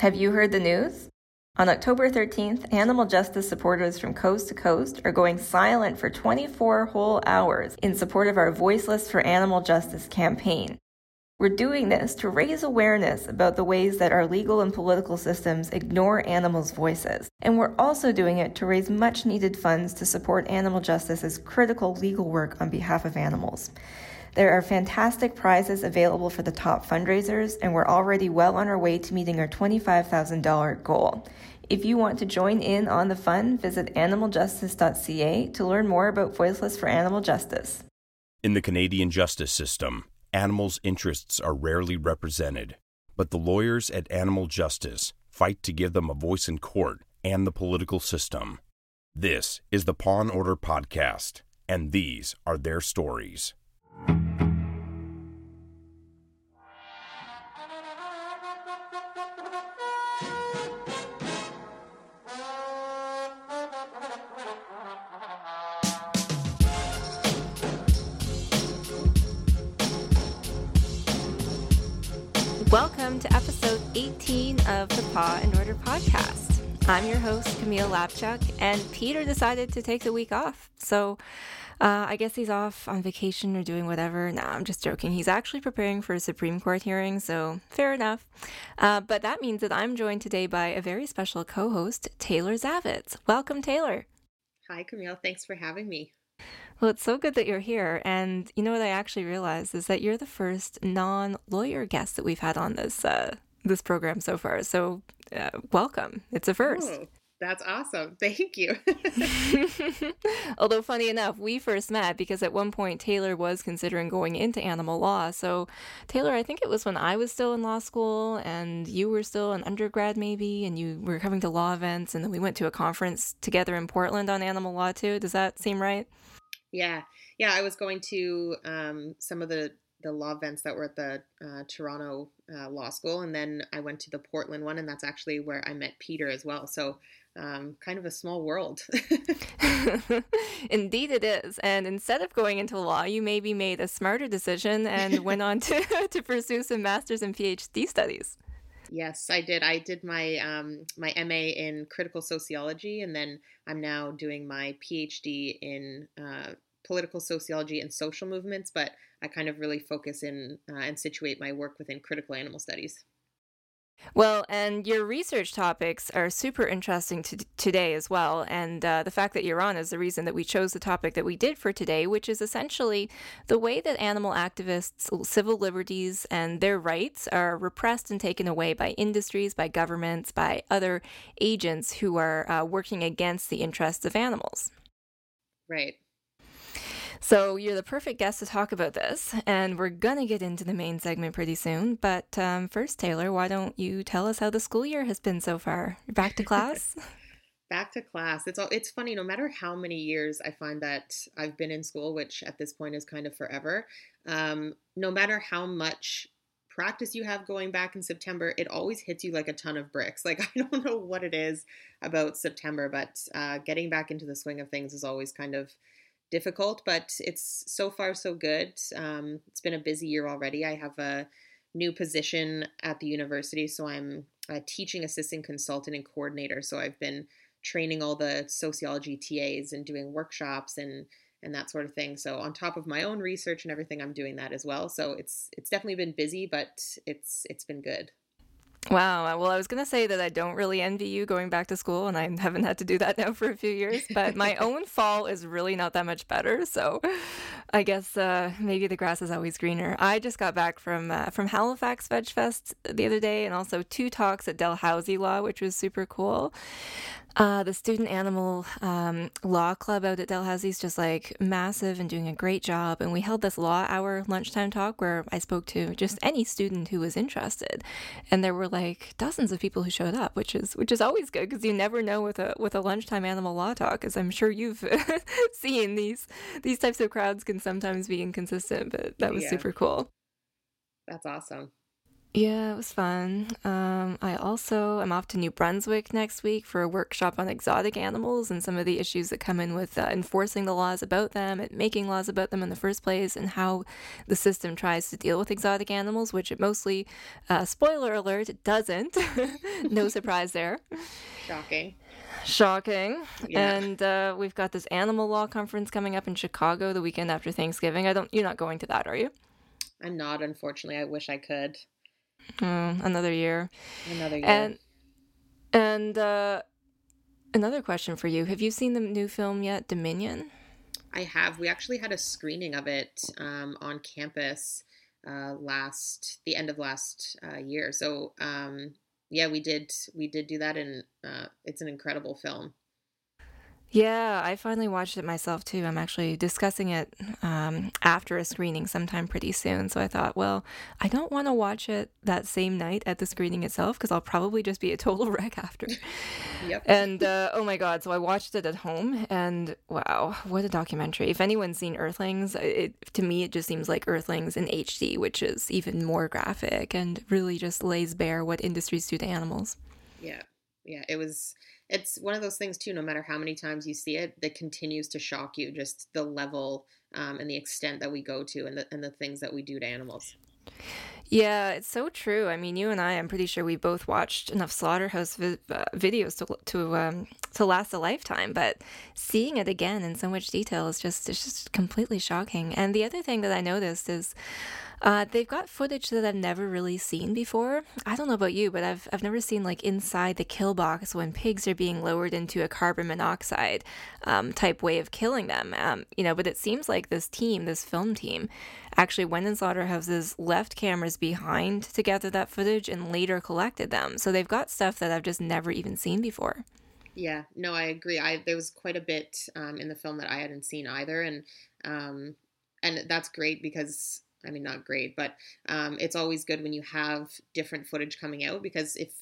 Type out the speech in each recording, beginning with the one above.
Have you heard the news? On October 13th, animal justice supporters from coast to coast are going silent for 24 whole hours in support of our Voiceless for Animal Justice campaign. We're doing this to raise awareness about the ways that our legal and political systems ignore animals' voices. And we're also doing it to raise much needed funds to support animal justice's critical legal work on behalf of animals. There are fantastic prizes available for the top fundraisers, and we're already well on our way to meeting our $25,000 goal. If you want to join in on the fun, visit animaljustice.ca to learn more about Voiceless for Animal Justice. In the Canadian justice system, animals' interests are rarely represented, but the lawyers at Animal Justice fight to give them a voice in court and the political system. This is the Paw and Order Podcast, and these are their stories. Welcome to episode 18 of the Paw and Order podcast. I'm your host, Camille Labchuk, and Peter decided to take the week off. So uh, I guess he's off on vacation or doing whatever. No, I'm just joking. He's actually preparing for a Supreme Court hearing, so fair enough. Uh, but that means that I'm joined today by a very special co host, Taylor Zavitz. Welcome, Taylor. Hi, Camille. Thanks for having me. Well, it's so good that you're here. And you know what I actually realized is that you're the first non-lawyer guest that we've had on this uh, this program so far. So, uh, welcome. It's a first. Oh, that's awesome. Thank you. Although, funny enough, we first met because at one point Taylor was considering going into animal law. So, Taylor, I think it was when I was still in law school and you were still an undergrad, maybe, and you were coming to law events. And then we went to a conference together in Portland on animal law, too. Does that seem right? Yeah, yeah. I was going to um, some of the the law events that were at the uh, Toronto uh, Law School, and then I went to the Portland one, and that's actually where I met Peter as well. So, um, kind of a small world. Indeed, it is. And instead of going into law, you maybe made a smarter decision and went on to to pursue some master's and PhD studies. Yes, I did. I did my um, my MA in critical sociology, and then I'm now doing my PhD in uh, political sociology and social movements. But I kind of really focus in uh, and situate my work within critical animal studies. Well, and your research topics are super interesting to today as well. And uh, the fact that you're on is the reason that we chose the topic that we did for today, which is essentially the way that animal activists' civil liberties and their rights are repressed and taken away by industries, by governments, by other agents who are uh, working against the interests of animals. Right. So you're the perfect guest to talk about this, and we're gonna get into the main segment pretty soon. But um, first, Taylor, why don't you tell us how the school year has been so far? Back to class. back to class. It's all. It's funny. No matter how many years I find that I've been in school, which at this point is kind of forever. Um, no matter how much practice you have going back in September, it always hits you like a ton of bricks. Like I don't know what it is about September, but uh, getting back into the swing of things is always kind of difficult, but it's so far so good. Um, it's been a busy year already. I have a new position at the university, so I'm a teaching assistant consultant and coordinator. So I've been training all the sociology TAs and doing workshops and and that sort of thing. So on top of my own research and everything, I'm doing that as well. So it's it's definitely been busy, but it's it's been good. Wow. Well, I was going to say that I don't really envy you going back to school, and I haven't had to do that now for a few years. But my own fall is really not that much better. So I guess uh, maybe the grass is always greener. I just got back from uh, from Halifax Veg Fest the other day, and also two talks at Dalhousie Law, which was super cool. Uh, the student animal um, law club out at Dalhousie is just like massive and doing a great job. And we held this law hour lunchtime talk where I spoke to just any student who was interested, and there were like dozens of people who showed up, which is which is always good because you never know with a with a lunchtime animal law talk. As I'm sure you've seen these these types of crowds can sometimes be inconsistent, but that was yeah. super cool. That's awesome. Yeah, it was fun. Um, I also am off to New Brunswick next week for a workshop on exotic animals and some of the issues that come in with uh, enforcing the laws about them and making laws about them in the first place, and how the system tries to deal with exotic animals, which it mostly, uh, spoiler alert, it doesn't. no surprise there. Shocking. Shocking. Yeah. And uh, we've got this animal law conference coming up in Chicago the weekend after Thanksgiving. I don't. You're not going to that, are you? I'm not, unfortunately. I wish I could. Oh, another year. Another year. And and uh, another question for you: Have you seen the new film yet, Dominion? I have. We actually had a screening of it um, on campus uh, last the end of last uh, year. So um, yeah, we did we did do that, and uh, it's an incredible film. Yeah, I finally watched it myself too. I'm actually discussing it um, after a screening sometime pretty soon. So I thought, well, I don't want to watch it that same night at the screening itself because I'll probably just be a total wreck after. Yep. And uh, oh my God, so I watched it at home and wow, what a documentary. If anyone's seen Earthlings, it, to me, it just seems like Earthlings in HD, which is even more graphic and really just lays bare what industries do to animals. Yeah, yeah. It was. It's one of those things too. No matter how many times you see it, that continues to shock you. Just the level um, and the extent that we go to, and the and the things that we do to animals. Yeah, it's so true. I mean, you and I, I'm pretty sure we both watched enough slaughterhouse vi- uh, videos to to um, to last a lifetime. But seeing it again in so much detail is just it's just completely shocking. And the other thing that I noticed is. Uh, they've got footage that I've never really seen before. I don't know about you, but I've I've never seen like inside the kill box when pigs are being lowered into a carbon monoxide um, type way of killing them. Um, you know, but it seems like this team, this film team, actually went in slaughterhouses, left cameras behind to gather that footage, and later collected them. So they've got stuff that I've just never even seen before. Yeah, no, I agree. I there was quite a bit um, in the film that I hadn't seen either, and um, and that's great because I mean not great, but um, it's always good when you have different footage coming out because if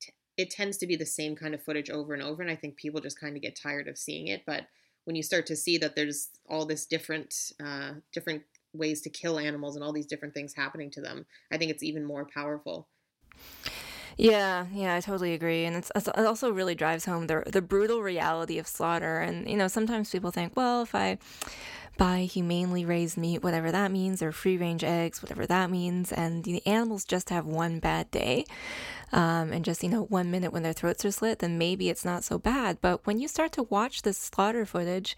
t- it tends to be the same kind of footage over and over, and I think people just kind of get tired of seeing it. But when you start to see that there's all this different uh, different ways to kill animals and all these different things happening to them, I think it's even more powerful. Yeah, yeah, I totally agree, and it's, it also really drives home the the brutal reality of slaughter. And you know, sometimes people think, well, if I buy humanely raised meat, whatever that means, or free range eggs, whatever that means, and the animals just have one bad day, um, and just you know one minute when their throats are slit, then maybe it's not so bad. But when you start to watch this slaughter footage,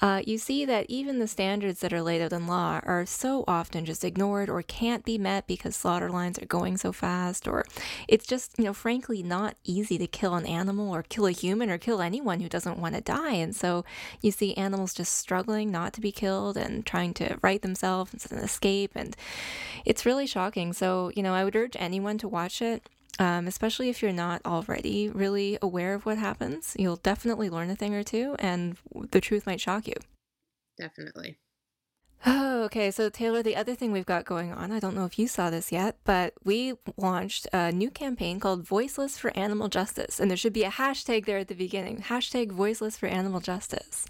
uh, you see that even the standards that are laid out in law are so often just ignored or can't be met because slaughter lines are going so fast, or it's just, you know, frankly not easy to kill an animal or kill a human or kill anyone who doesn't want to die. And so you see animals just struggling not to be killed and trying to right themselves and escape. And it's really shocking. So, you know, I would urge anyone to watch it um, especially if you're not already really aware of what happens. You'll definitely learn a thing or two, and the truth might shock you. Definitely. Oh, okay. So, Taylor, the other thing we've got going on, I don't know if you saw this yet, but we launched a new campaign called Voiceless for Animal Justice. And there should be a hashtag there at the beginning hashtag Voiceless for Animal Justice.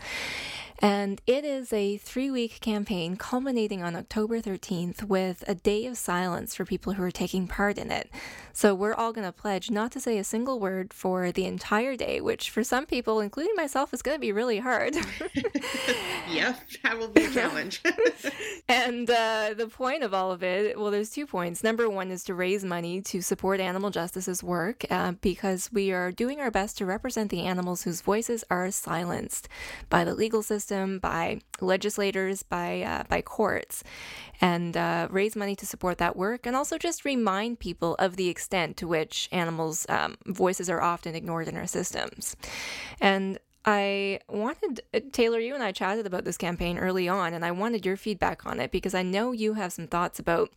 And it is a three week campaign culminating on October 13th with a day of silence for people who are taking part in it. So we're all going to pledge not to say a single word for the entire day, which for some people, including myself, is going to be really hard. yep, that will be a challenge. and uh, the point of all of it, well, there's two points. Number one is to raise money to support Animal Justice's work uh, because we are doing our best to represent the animals whose voices are silenced by the legal system, by legislators, by uh, by courts, and uh, raise money to support that work, and also just remind people of the extent to which animals' um, voices are often ignored in our systems. And I wanted, uh, Taylor, you and I chatted about this campaign early on, and I wanted your feedback on it because I know you have some thoughts about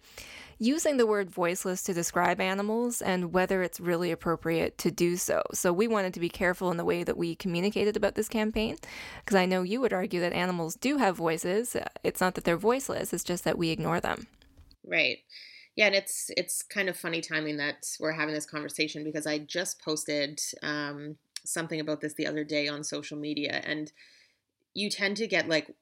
using the word voiceless to describe animals and whether it's really appropriate to do so. So we wanted to be careful in the way that we communicated about this campaign because I know you would argue that animals do have voices. It's not that they're voiceless, it's just that we ignore them. Right. Yeah, and it's it's kind of funny timing that we're having this conversation because I just posted um, something about this the other day on social media, and you tend to get like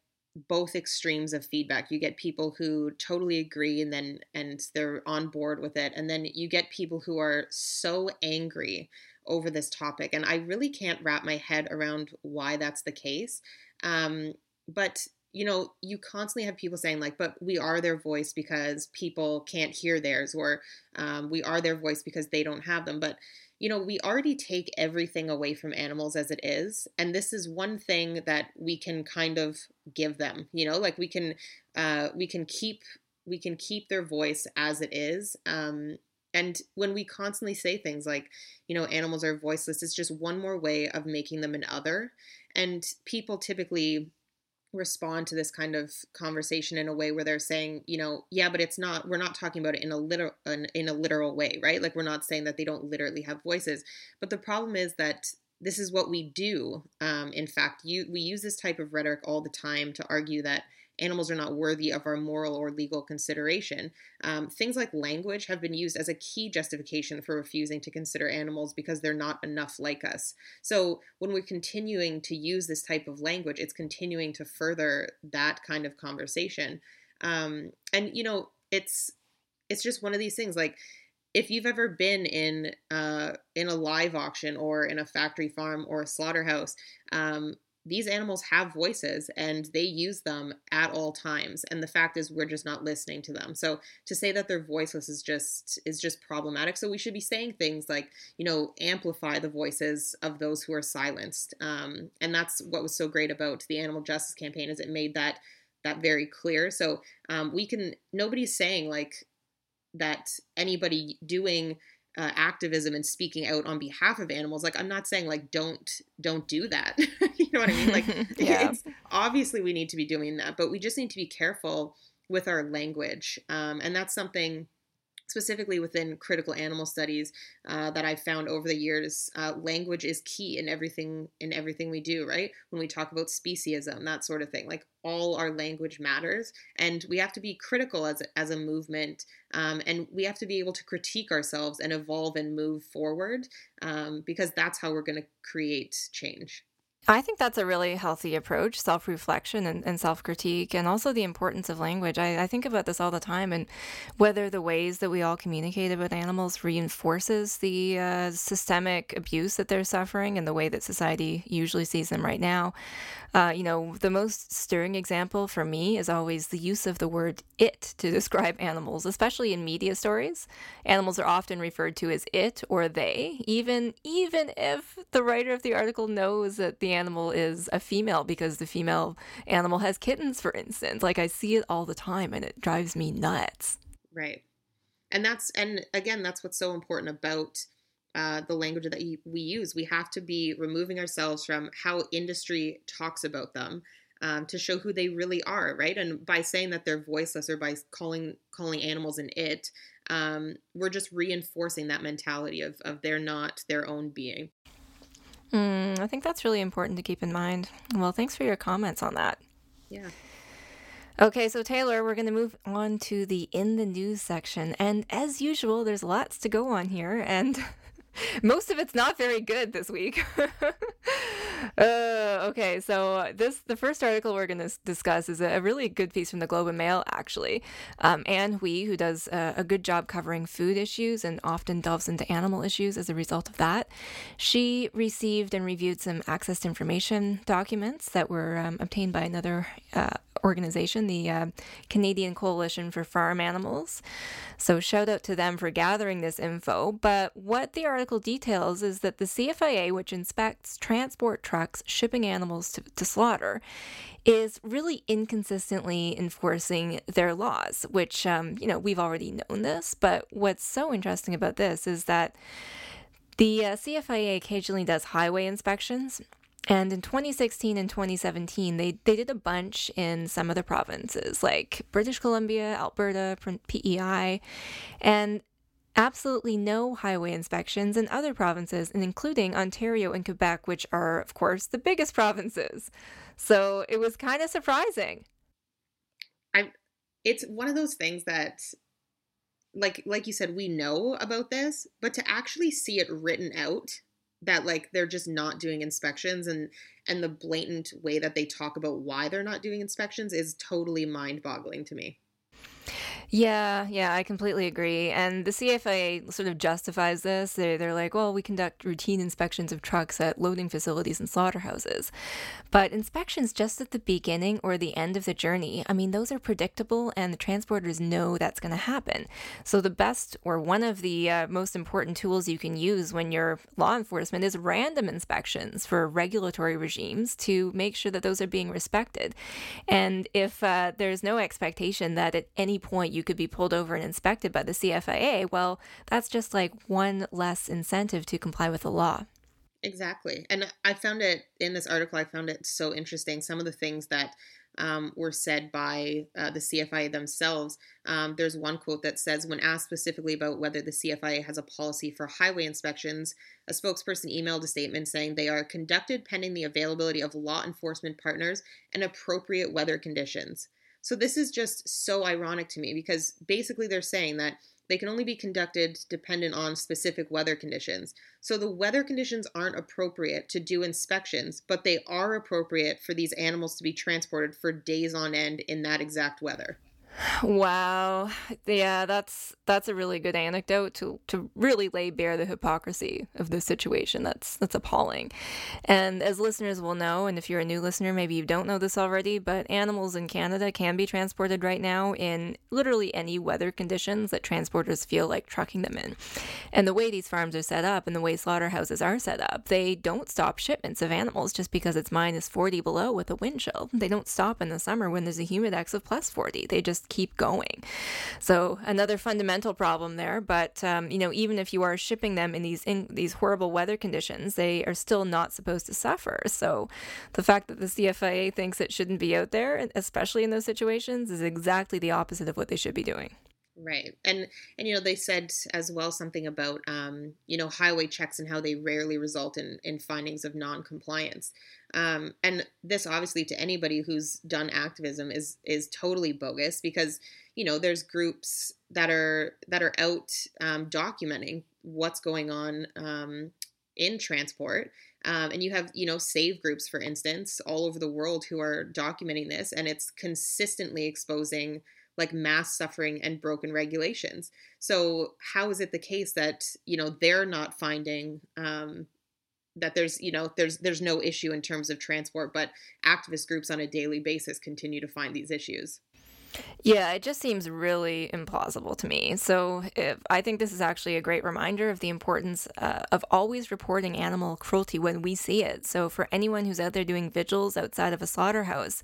both extremes of feedback. You get people who totally agree and then and they're on board with it, and then you get people who are so angry over this topic, and I really can't wrap my head around why that's the case. Um, but you know, you constantly have people saying like, "But we are their voice because people can't hear theirs," or um, "We are their voice because they don't have them." But you know, we already take everything away from animals as it is. And this is one thing that we can kind of give them, you know, like we can, uh, we can keep, we can keep their voice as it is. Um, and when we constantly say things like, you know, animals are voiceless, it's just one more way of making them an other. And people typically respond to this kind of conversation in a way where they're saying, you know, yeah, but it's not. We're not talking about it in a literal in a literal way, right? Like we're not saying that they don't literally have voices. But the problem is that this is what we do. Um, in fact, you we use this type of rhetoric all the time to argue that animals are not worthy of our moral or legal consideration. Um, things like language have been used as a key justification for refusing to consider animals because they're not enough like us. So when we're continuing to use this type of language, it's continuing to further that kind of conversation. Um, and you know, it's it's just one of these things like if you've ever been in uh, in a live auction or in a factory farm or a slaughterhouse, um, these animals have voices and they use them at all times and the fact is we're just not listening to them. So to say that they're voiceless is just is just problematic. So we should be saying things like you know amplify the voices of those who are silenced. Um, and that's what was so great about the animal justice campaign is it made that that very clear. So um, we can nobody's saying like that anybody doing uh, activism and speaking out on behalf of animals like i'm not saying like don't don't do that you know what i mean like yeah. obviously we need to be doing that but we just need to be careful with our language um, and that's something specifically within critical animal studies uh, that I've found over the years, uh, language is key in everything in everything we do. Right when we talk about speciesism, that sort of thing, like all our language matters, and we have to be critical as as a movement, um, and we have to be able to critique ourselves and evolve and move forward, um, because that's how we're going to create change. I think that's a really healthy approach, self reflection and, and self critique, and also the importance of language. I, I, think about this all the time, and whether the ways that we all communicate with animals reinforces the uh, systemic abuse that they're suffering and the way that society usually sees them right now. Uh, you know, the most stirring example for me is always the use of the word it to describe animals, especially in media stories. Animals are often referred to as it or they, even even if the writer of the article knows that the animal is a female because the female animal has kittens, for instance. Like I see it all the time and it drives me nuts. Right. And that's and again, that's what's so important about uh, the language that we use. We have to be removing ourselves from how industry talks about them um, to show who they really are, right? And by saying that they're voiceless or by calling calling animals an it, um, we're just reinforcing that mentality of of they're not their own being. Mm, I think that's really important to keep in mind. Well, thanks for your comments on that. Yeah. Okay, so Taylor, we're going to move on to the in the news section. And as usual, there's lots to go on here. And Most of it's not very good this week. uh, okay, so this the first article we're going to discuss is a, really good piece from the Globe and Mail, actually. Um, Ann Hui, who does a, a, good job covering food issues and often delves into animal issues as a result of that, she received and reviewed some access to information documents that were um, obtained by another uh, organization, the uh, Canadian Coalition for Farm Animals. So, shout out to them for gathering this info. But what the article details is that the CFIA, which inspects transport trucks shipping animals to, to slaughter, is really inconsistently enforcing their laws, which, um, you know, we've already known this. But what's so interesting about this is that the uh, CFIA occasionally does highway inspections. And in 2016 and 2017, they, they did a bunch in some of the provinces like British Columbia, Alberta, PEI, and absolutely no highway inspections in other provinces, and including Ontario and Quebec, which are, of course, the biggest provinces. So it was kind of surprising. I, it's one of those things that, like, like you said, we know about this, but to actually see it written out that like they're just not doing inspections and and the blatant way that they talk about why they're not doing inspections is totally mind-boggling to me. Yeah, yeah, I completely agree. And the CFIA sort of justifies this. They're, they're like, well, we conduct routine inspections of trucks at loading facilities and slaughterhouses. But inspections just at the beginning or the end of the journey, I mean, those are predictable and the transporters know that's going to happen. So the best or one of the uh, most important tools you can use when you're law enforcement is random inspections for regulatory regimes to make sure that those are being respected. And if uh, there's no expectation that at any point you you could be pulled over and inspected by the CFIA, well, that's just like one less incentive to comply with the law. Exactly. And I found it in this article, I found it so interesting. Some of the things that um, were said by uh, the CFIA themselves. Um, there's one quote that says, when asked specifically about whether the CFIA has a policy for highway inspections, a spokesperson emailed a statement saying they are conducted pending the availability of law enforcement partners and appropriate weather conditions. So this is just so ironic to me because basically they're saying that they can only be conducted dependent on specific weather conditions. So the weather conditions aren't appropriate to do inspections, but they are appropriate for these animals to be transported for days on end in that exact weather. Wow. Yeah, that's that's a really good anecdote to to really lay bare the hypocrisy of this situation. That's that's appalling. And as listeners will know, and if you're a new listener, maybe you don't know this already, but animals in Canada can be transported right now in literally any weather conditions that transporters feel like trucking them in. And the way these farms are set up and the way slaughterhouses are set up, they don't stop shipments of animals just because it's minus 40 below with a wind chill. They don't stop in the summer when there's a humidex of plus 40. They just keep going. So another fundamental problem there. But um, you know, even if you are shipping them in these in these horrible weather conditions, they are still not supposed to suffer. So the fact that the CFIA thinks it shouldn't be out there, especially in those situations, is exactly the opposite of what they should be doing. Right. And and you know they said as well something about um, you know highway checks and how they rarely result in in findings of non-compliance. Um, and this obviously to anybody who's done activism is is totally bogus because you know there's groups that are that are out um, documenting what's going on um, in transport um, and you have, you know, save groups, for instance, all over the world who are documenting this, and it's consistently exposing like mass suffering and broken regulations. So how is it the case that you know they're not finding um, that there's you know there's there's no issue in terms of transport, but activist groups on a daily basis continue to find these issues? Yeah, it just seems really implausible to me. So, if, I think this is actually a great reminder of the importance uh, of always reporting animal cruelty when we see it. So, for anyone who's out there doing vigils outside of a slaughterhouse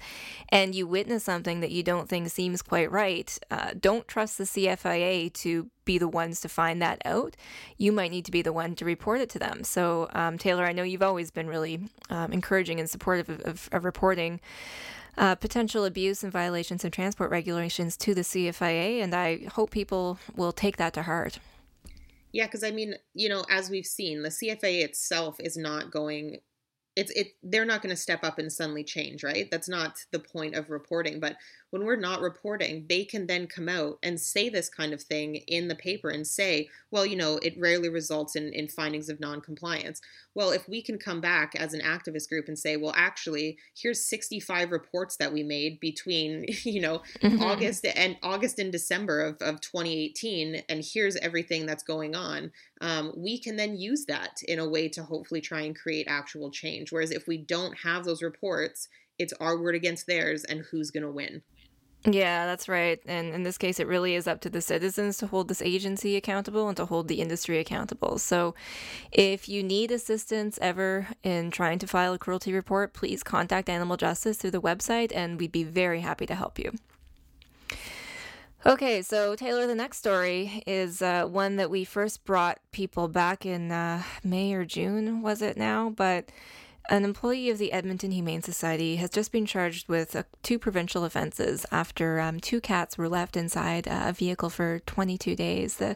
and you witness something that you don't think seems quite right, uh, don't trust the CFIA to be the ones to find that out. You might need to be the one to report it to them. So, um, Taylor, I know you've always been really um, encouraging and supportive of, of, of reporting uh, potential abuse and violations of transport regulations to the CFIA, and I hope people will take that to heart. Yeah, because I mean, you know, as we've seen, the CFIA itself is not going it's it they're not going to step up and suddenly change right that's not the point of reporting but when we're not reporting they can then come out and say this kind of thing in the paper and say well you know it rarely results in, in findings of non-compliance well if we can come back as an activist group and say well actually here's 65 reports that we made between you know mm-hmm. august and august and december of, of 2018 and here's everything that's going on um, we can then use that in a way to hopefully try and create actual change. Whereas if we don't have those reports, it's our word against theirs and who's going to win. Yeah, that's right. And in this case, it really is up to the citizens to hold this agency accountable and to hold the industry accountable. So if you need assistance ever in trying to file a cruelty report, please contact Animal Justice through the website and we'd be very happy to help you. Okay, so Taylor, the next story is uh, one that we first brought people back in uh, May or June, was it now? But an employee of the Edmonton Humane Society has just been charged with uh, two provincial offenses after um, two cats were left inside uh, a vehicle for 22 days. The,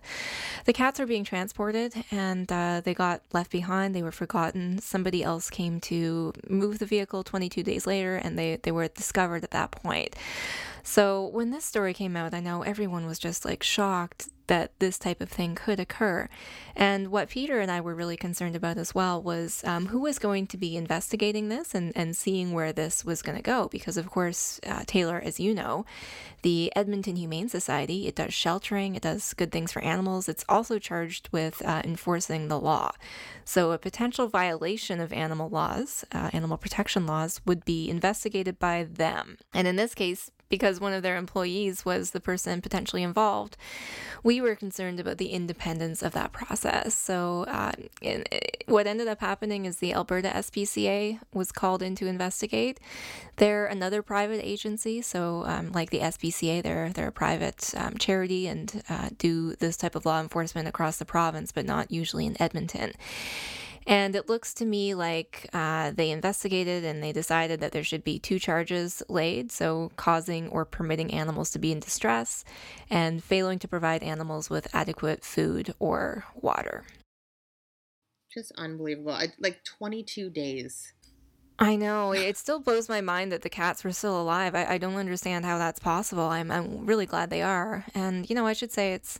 the cats were being transported and uh, they got left behind. They were forgotten. Somebody else came to move the vehicle 22 days later and they, they were discovered at that point. So when this story came out, I know everyone was just like shocked that this type of thing could occur. And what Peter and I were really concerned about as well was um, who was going to be investigating this and, and seeing where this was going to go. Because, of course, uh, Taylor, as you know, the Edmonton Humane Society, it does sheltering, it does good things for animals. It's also charged with uh, enforcing the law. So, a potential violation of animal laws, uh, animal protection laws, would be investigated by them. And in this case, because one of their employees was the person potentially involved, we were concerned about the independence of that process. So, uh, in, what ended up happening is the Alberta SPCA was called in to investigate. They're another private agency, so um, like the SPCA, they're they're a private um, charity and uh, do this type of law enforcement across the province, but not usually in Edmonton. And it looks to me like uh, they investigated and they decided that there should be two charges laid so, causing or permitting animals to be in distress, and failing to provide animals with adequate food or water. Just unbelievable. I, like 22 days. I know. It still blows my mind that the cats were still alive. I, I don't understand how that's possible. I'm, I'm really glad they are. And, you know, I should say it's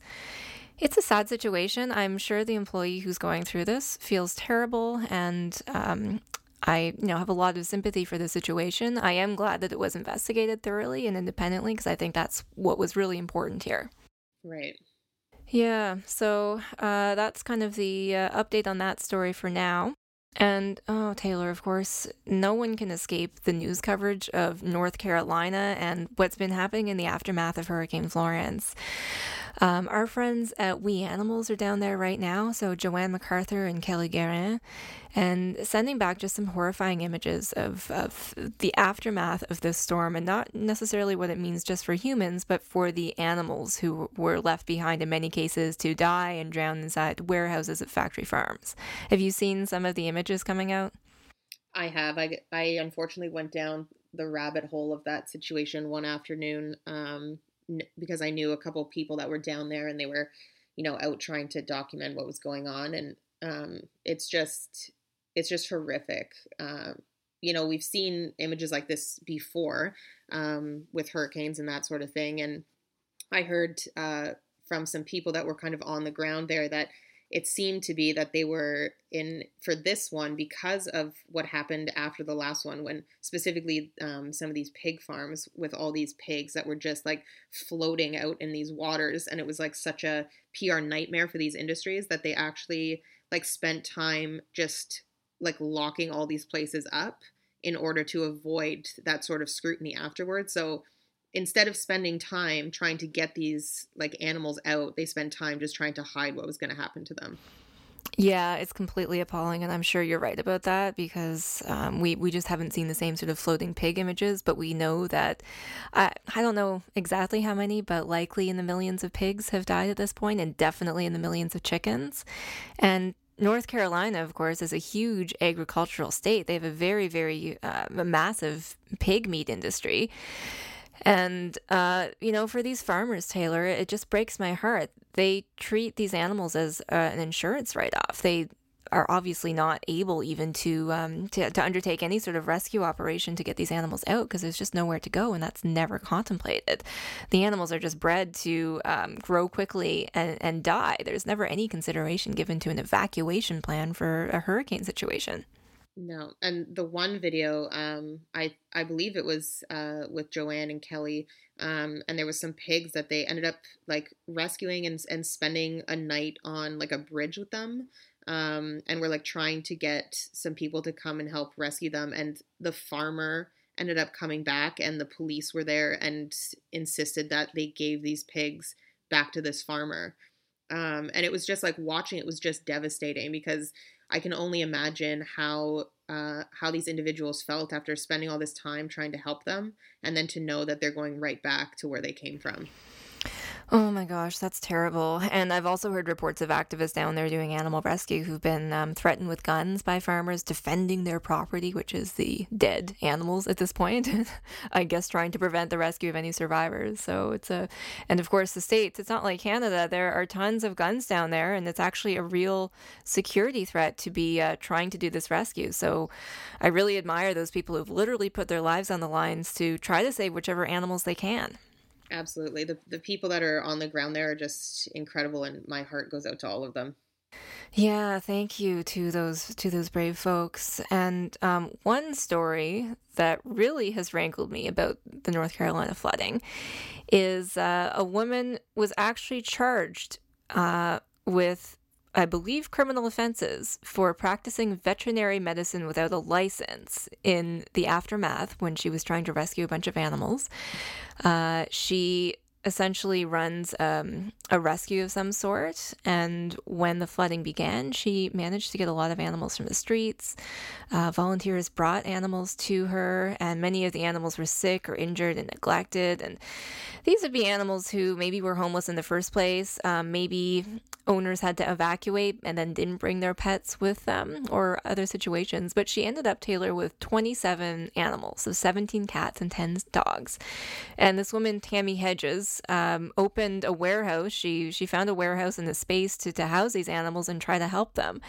it's a sad situation. I'm sure the employee who's going through this feels terrible, and um, I, you know, have a lot of sympathy for the situation. I am glad that it was investigated thoroughly and independently because I think that's what was really important here. Right. Yeah. So uh, that's kind of the uh, update on that story for now. And oh, Taylor, of course, no one can escape the news coverage of North Carolina and what's been happening in the aftermath of Hurricane Florence. Um, our friends at We Animals are down there right now, so Jo-Anne McArthur and Kelly Guerin, and sending back just some horrifying images of, of the aftermath of this storm, and not necessarily what it means just for humans, but for the animals who were left behind in many cases to die and drown inside warehouses at factory farms. Have you seen some of the images coming out? I have. I, I unfortunately went down the rabbit hole of that situation one afternoon um, because I knew a couple people that were down there and they were, you know, out trying to document what was going on, and um, it's just it's just horrific. Um, you know, we've seen images like this before um, with hurricanes and that sort of thing, and I heard uh, from some people that were kind of on the ground there that it seemed to be that they were in for this one because of what happened after the last one when specifically um, some of these pig farms with all these pigs that were just like floating out in these waters. And it was like such a pr nightmare for these industries that they actually like spent time just like locking all these places up in order to avoid that sort of scrutiny afterwards. So instead of spending time trying to get these like animals out, they spend time just trying to hide what was going to happen to them. Yeah, it's completely appalling, and I'm sure you're right about that because um, we we just haven't seen the same sort of floating pig images, but we know that I I don't know exactly how many, but likely in the millions of pigs have died at this point, and definitely in the millions of chickens, and North Carolina, of course, is a huge agricultural state. They have a very, very uh, massive pig meat industry. And, uh, you know, for these farmers, Taylor, it just breaks my heart. They treat these animals as uh, an insurance write off. They are obviously not able even to, um, to, to undertake any sort of rescue operation to get these animals out because there's just nowhere to go, and that's never contemplated. The animals are just bred to um, grow quickly and, and die. There's never any consideration given to an evacuation plan for a hurricane situation. No, and the one video, um, I I believe it was uh, with Jo-Anne and Kelly, um, and there was some pigs that they ended up like rescuing and and spending a night on like a bridge with them, um, and we're like trying to get some people to come and help rescue them, and the farmer ended up coming back, and the police were there and insisted that they gave these pigs back to this farmer, um, and it was just like watching it was just devastating because I can only imagine how uh, how these individuals felt after spending all this time trying to help them, and then to know that they're going right back to where they came from. Oh my gosh, that's terrible. And I've also heard reports of activists down there doing animal rescue who've been um, threatened with guns by farmers defending their property, which is the dead animals at this point. I guess trying to prevent the rescue of any survivors. So it's a, and of course, the States, it's not like Canada. There are tons of guns down there, and it's actually a real security threat to be uh, trying to do this rescue. So I really admire those people who've literally put their lives on the lines to try to save whichever animals they can. Absolutely. The, the people that are on the ground there are just incredible, and my heart goes out to all of them. Yeah, thank you to those to those brave folks. And um, one story that really has rankled me about the North Carolina flooding is uh, a woman was actually charged uh, with I believe, criminal offenses for practicing veterinary medicine without a license in the aftermath when she was trying to rescue a bunch of animals. Uh, she essentially runs um, a rescue of some sort. And when the flooding began, she managed to get a lot of animals from the streets. Uh, volunteers brought animals to her, and many of the animals were sick or injured and neglected. And these would be animals who maybe were homeless in the first place, um, maybe owners had to evacuate and then didn't bring their pets with them or other situations. But she ended up, Taylor, with 27 animals, so 17 cats and 10 dogs. And this woman, Tammy Hedges, um, opened a warehouse. She, she found a warehouse and a space to, to house these animals and try to help them.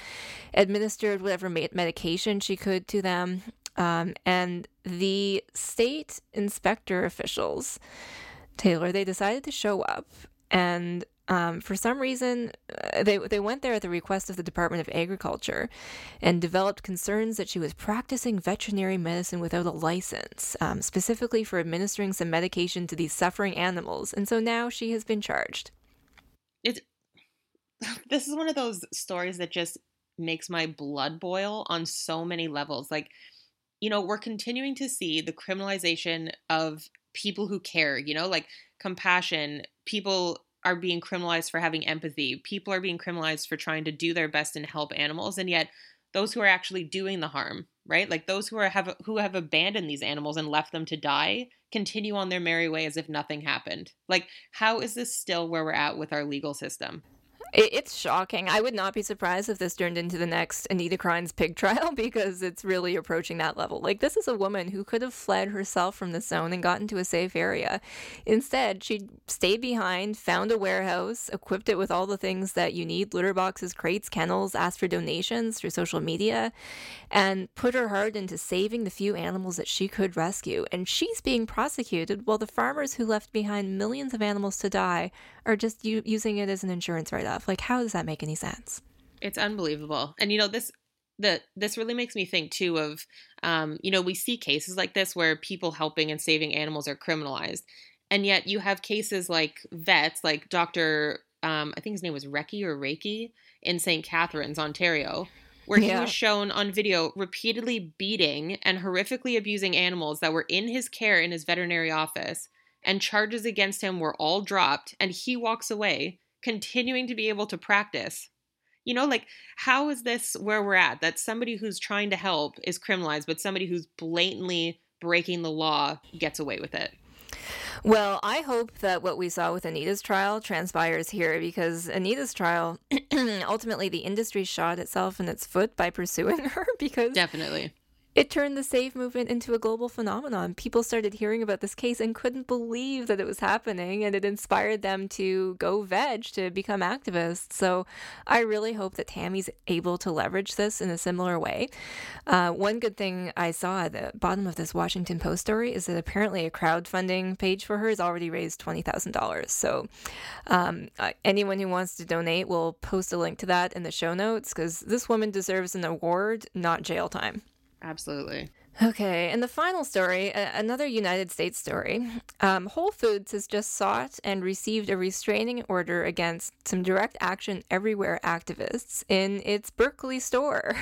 Administered whatever medication she could to them. Um, and the state inspector officials, Taylor, they decided to show up and um, for some reason, uh, they, they went there at the request of the Department of Agriculture and developed concerns that she was practicing veterinary medicine without a license, um, specifically for administering some medication to these suffering animals. And so now she has been charged. It's, this is one of those stories that just makes my blood boil on so many levels. Like, you know, we're continuing to see the criminalization of people who care, you know, like compassion, people are being criminalized for having empathy. People are being criminalized for trying to do their best and help animals, and yet those who are actually doing the harm, right? Like those who are have who have abandoned these animals and left them to die, continue on their merry way as if nothing happened. Like how is this still where we're at with our legal system? It's shocking. I would not be surprised if this turned into the next Anita Krajnc's pig trial because it's really approaching that level. Like, this is a woman who could have fled herself from the zone and gotten to a safe area. Instead, she stayed behind, found a warehouse, equipped it with all the things that you need litter boxes, crates, kennels, asked for donations through social media, and put her heart into saving the few animals that she could rescue. And she's being prosecuted while the farmers who left behind millions of animals to die are just u- using it as an insurance write off. Like, how does that make any sense? It's unbelievable. And you know, this the this really makes me think too of um, you know, we see cases like this where people helping and saving animals are criminalized. And yet you have cases like vets, like Dr. Um, I think his name was Reiki or Reiki in St. Catharines, Ontario, where yeah. he was shown on video repeatedly beating and horrifically abusing animals that were in his care in his veterinary office, and charges against him were all dropped, and he walks away continuing to be able to practice. You know, like, how is this where we're at? That somebody who's trying to help is criminalized, but somebody who's blatantly breaking the law gets away with it. Well, I hope that what we saw with Anita's trial transpires here because Anita's trial, ultimately, the industry shot itself in its foot by pursuing her because. Definitely it turned the save movement into a global phenomenon. People started hearing about this case and couldn't believe that it was happening, and it inspired them to go veg to become activists. So I really hope that Tammy's able to leverage this in a similar way. Uh, one good thing I saw at the bottom of this Washington Post story is that apparently a crowdfunding page for her has already raised $20,000. So um, uh, anyone who wants to donate will post a link to that in the show notes because this woman deserves an award, not jail time. Absolutely. Okay, and the final story, another United States story. Um, Whole Foods has just sought and received a restraining order against some direct action everywhere activists in its Berkeley store.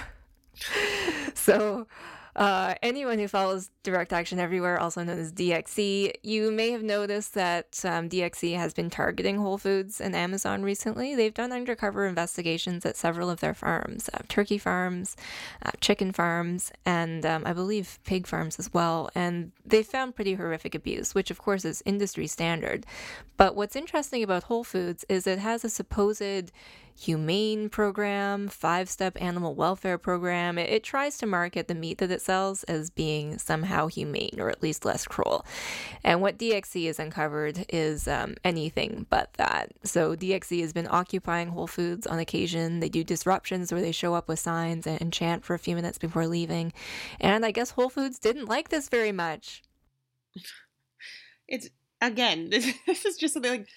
so Uh, anyone who follows Direct Action Everywhere, also known as DXE, you may have noticed that um, DXE has been targeting Whole Foods and Amazon recently. They've done undercover investigations at several of their farms uh, turkey farms, uh, chicken farms, and um, I believe pig farms as well. And they found pretty horrific abuse, which of course is industry standard. But what's interesting about Whole Foods is it has a supposed humane program, five step animal welfare program. It, it, tries to market the meat that it sells as being somehow humane or at least less cruel. And what DXE has uncovered is um, anything but that. So DXE has been occupying Whole Foods on occasion. They do disruptions where they show up with signs and, and chant for a few minutes before leaving. And I guess Whole Foods didn't like this very much. It's again, this, this is just something like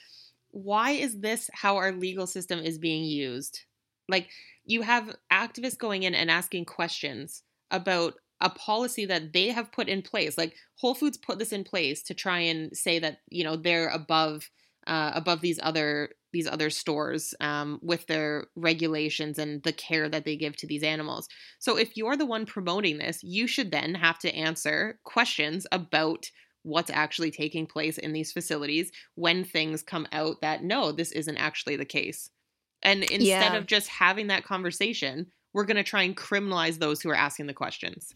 why is this how our legal system is being used? Like, you have activists going in and asking questions about a policy that they have put in place. Like, Whole Foods put this in place to try and say that, you know, they're above. Uh, above these other these other stores um, with their regulations and the care that they give to these animals. So if you're the one promoting this, you should then have to answer questions about what's actually taking place in these facilities when things come out that no, this isn't actually the case. And instead yeah. of just having that conversation, we're going to try and criminalize those who are asking the questions.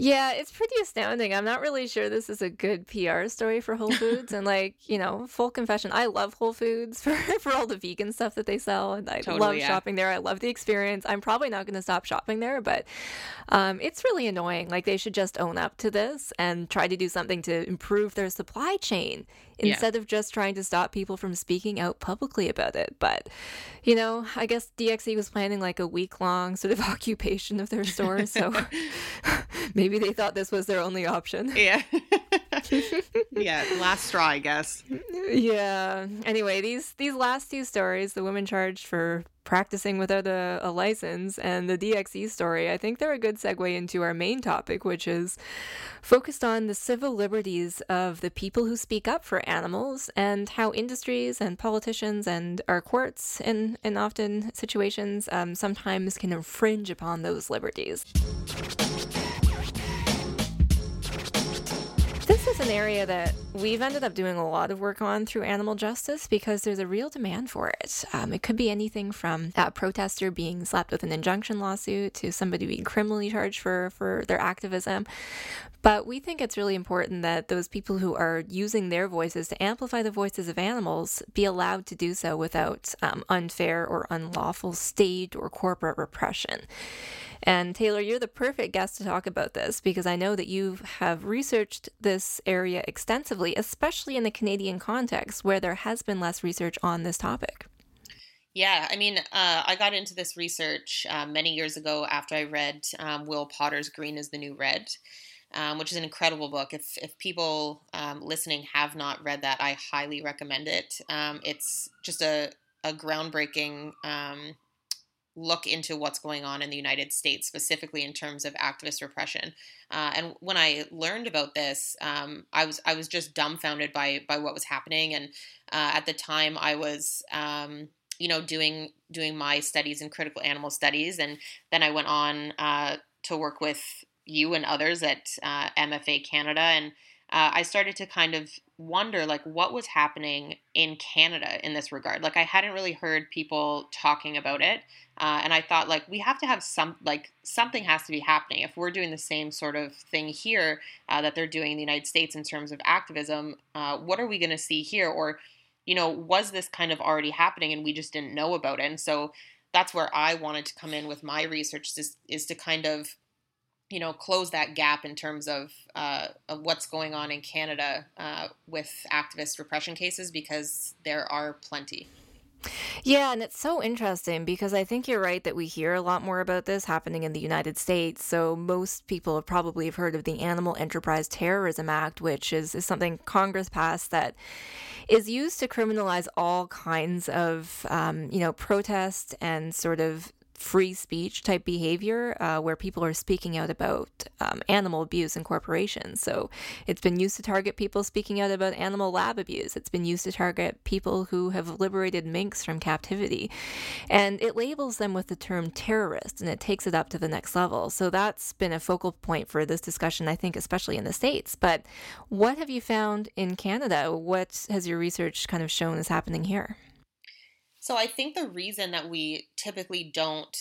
Yeah, it's pretty astounding. I'm not really sure this is a good PR story for Whole Foods. and like, you know, full confession, I love Whole Foods for, for all the vegan stuff that they sell. And I totally, love yeah. shopping there. I love the experience. I'm probably not going to stop shopping there, but um, it's really annoying. Like, they should just own up to this and try to do something to improve their supply chain instead yeah. of just trying to stop people from speaking out publicly about it. But, you know, I guess DXE was planning like a week long sort of occupation of their store. So maybe they thought this was their only option. Yeah. yeah, last straw, I guess. Yeah. Anyway, these these last two stories, the woman charged for practicing without a, a license and the DXE story, I think they're a good segue into our main topic, which is focused on the civil liberties of the people who speak up for animals and how industries and politicians and our courts, in, in often situations, um, sometimes can infringe upon those liberties. This is an area that we've ended up doing a lot of work on through animal justice because there's a real demand for it. Um, it could be anything from a protester being slapped with an injunction lawsuit to somebody being criminally charged for, for their activism. But we think it's really important that those people who are using their voices to amplify the voices of animals be allowed to do so without um, unfair or unlawful state or corporate repression. And Taylor, you're the perfect guest to talk about this because I know that you have researched this area extensively, especially in the Canadian context where there has been less research on this topic. Yeah, I mean, uh, I got into this research uh, many years ago after I read um, Will Potter's Green is the New Red. Um, which is an incredible book. If, if people um, listening have not read that, I highly recommend it. Um, it's just a, a groundbreaking um, look into what's going on in the United States, specifically in terms of activist repression. Uh, and when I learned about this, um, I was I was just dumbfounded by by what was happening. And uh, at the time, I was um, you know doing doing my studies in critical animal studies, and then I went on uh, to work with you and others at uh, MFA Canada, and uh, I started to kind of wonder like what was happening in Canada in this regard. Like I hadn't really heard people talking about it, uh, and I thought like we have to have some like something has to be happening if we're doing the same sort of thing here uh, that they're doing in the United States in terms of activism. Uh, what are we going to see here, or you know, was this kind of already happening and we just didn't know about it? And so that's where I wanted to come in with my research is, is to kind of you know, close that gap in terms of, uh, of what's going on in Canada uh, with activist repression cases because there are plenty. Yeah, and it's so interesting because I think you're right that we hear a lot more about this happening in the United States. So most people have probably have heard of the Animal Enterprise Terrorism Act, which is, is something Congress passed that is used to criminalize all kinds of, um, you know, protest and sort of free speech type behavior uh, where people are speaking out about um, animal abuse in corporations. So it's been used to target people speaking out about animal lab abuse. It's been used to target people who have liberated minks from captivity. And it labels them with the term terrorist and it takes it up to the next level. So that's been a focal point for this discussion, I think, especially in the States. But what have you found in Canada? What has your research kind of shown is happening here? So I think the reason that we typically don't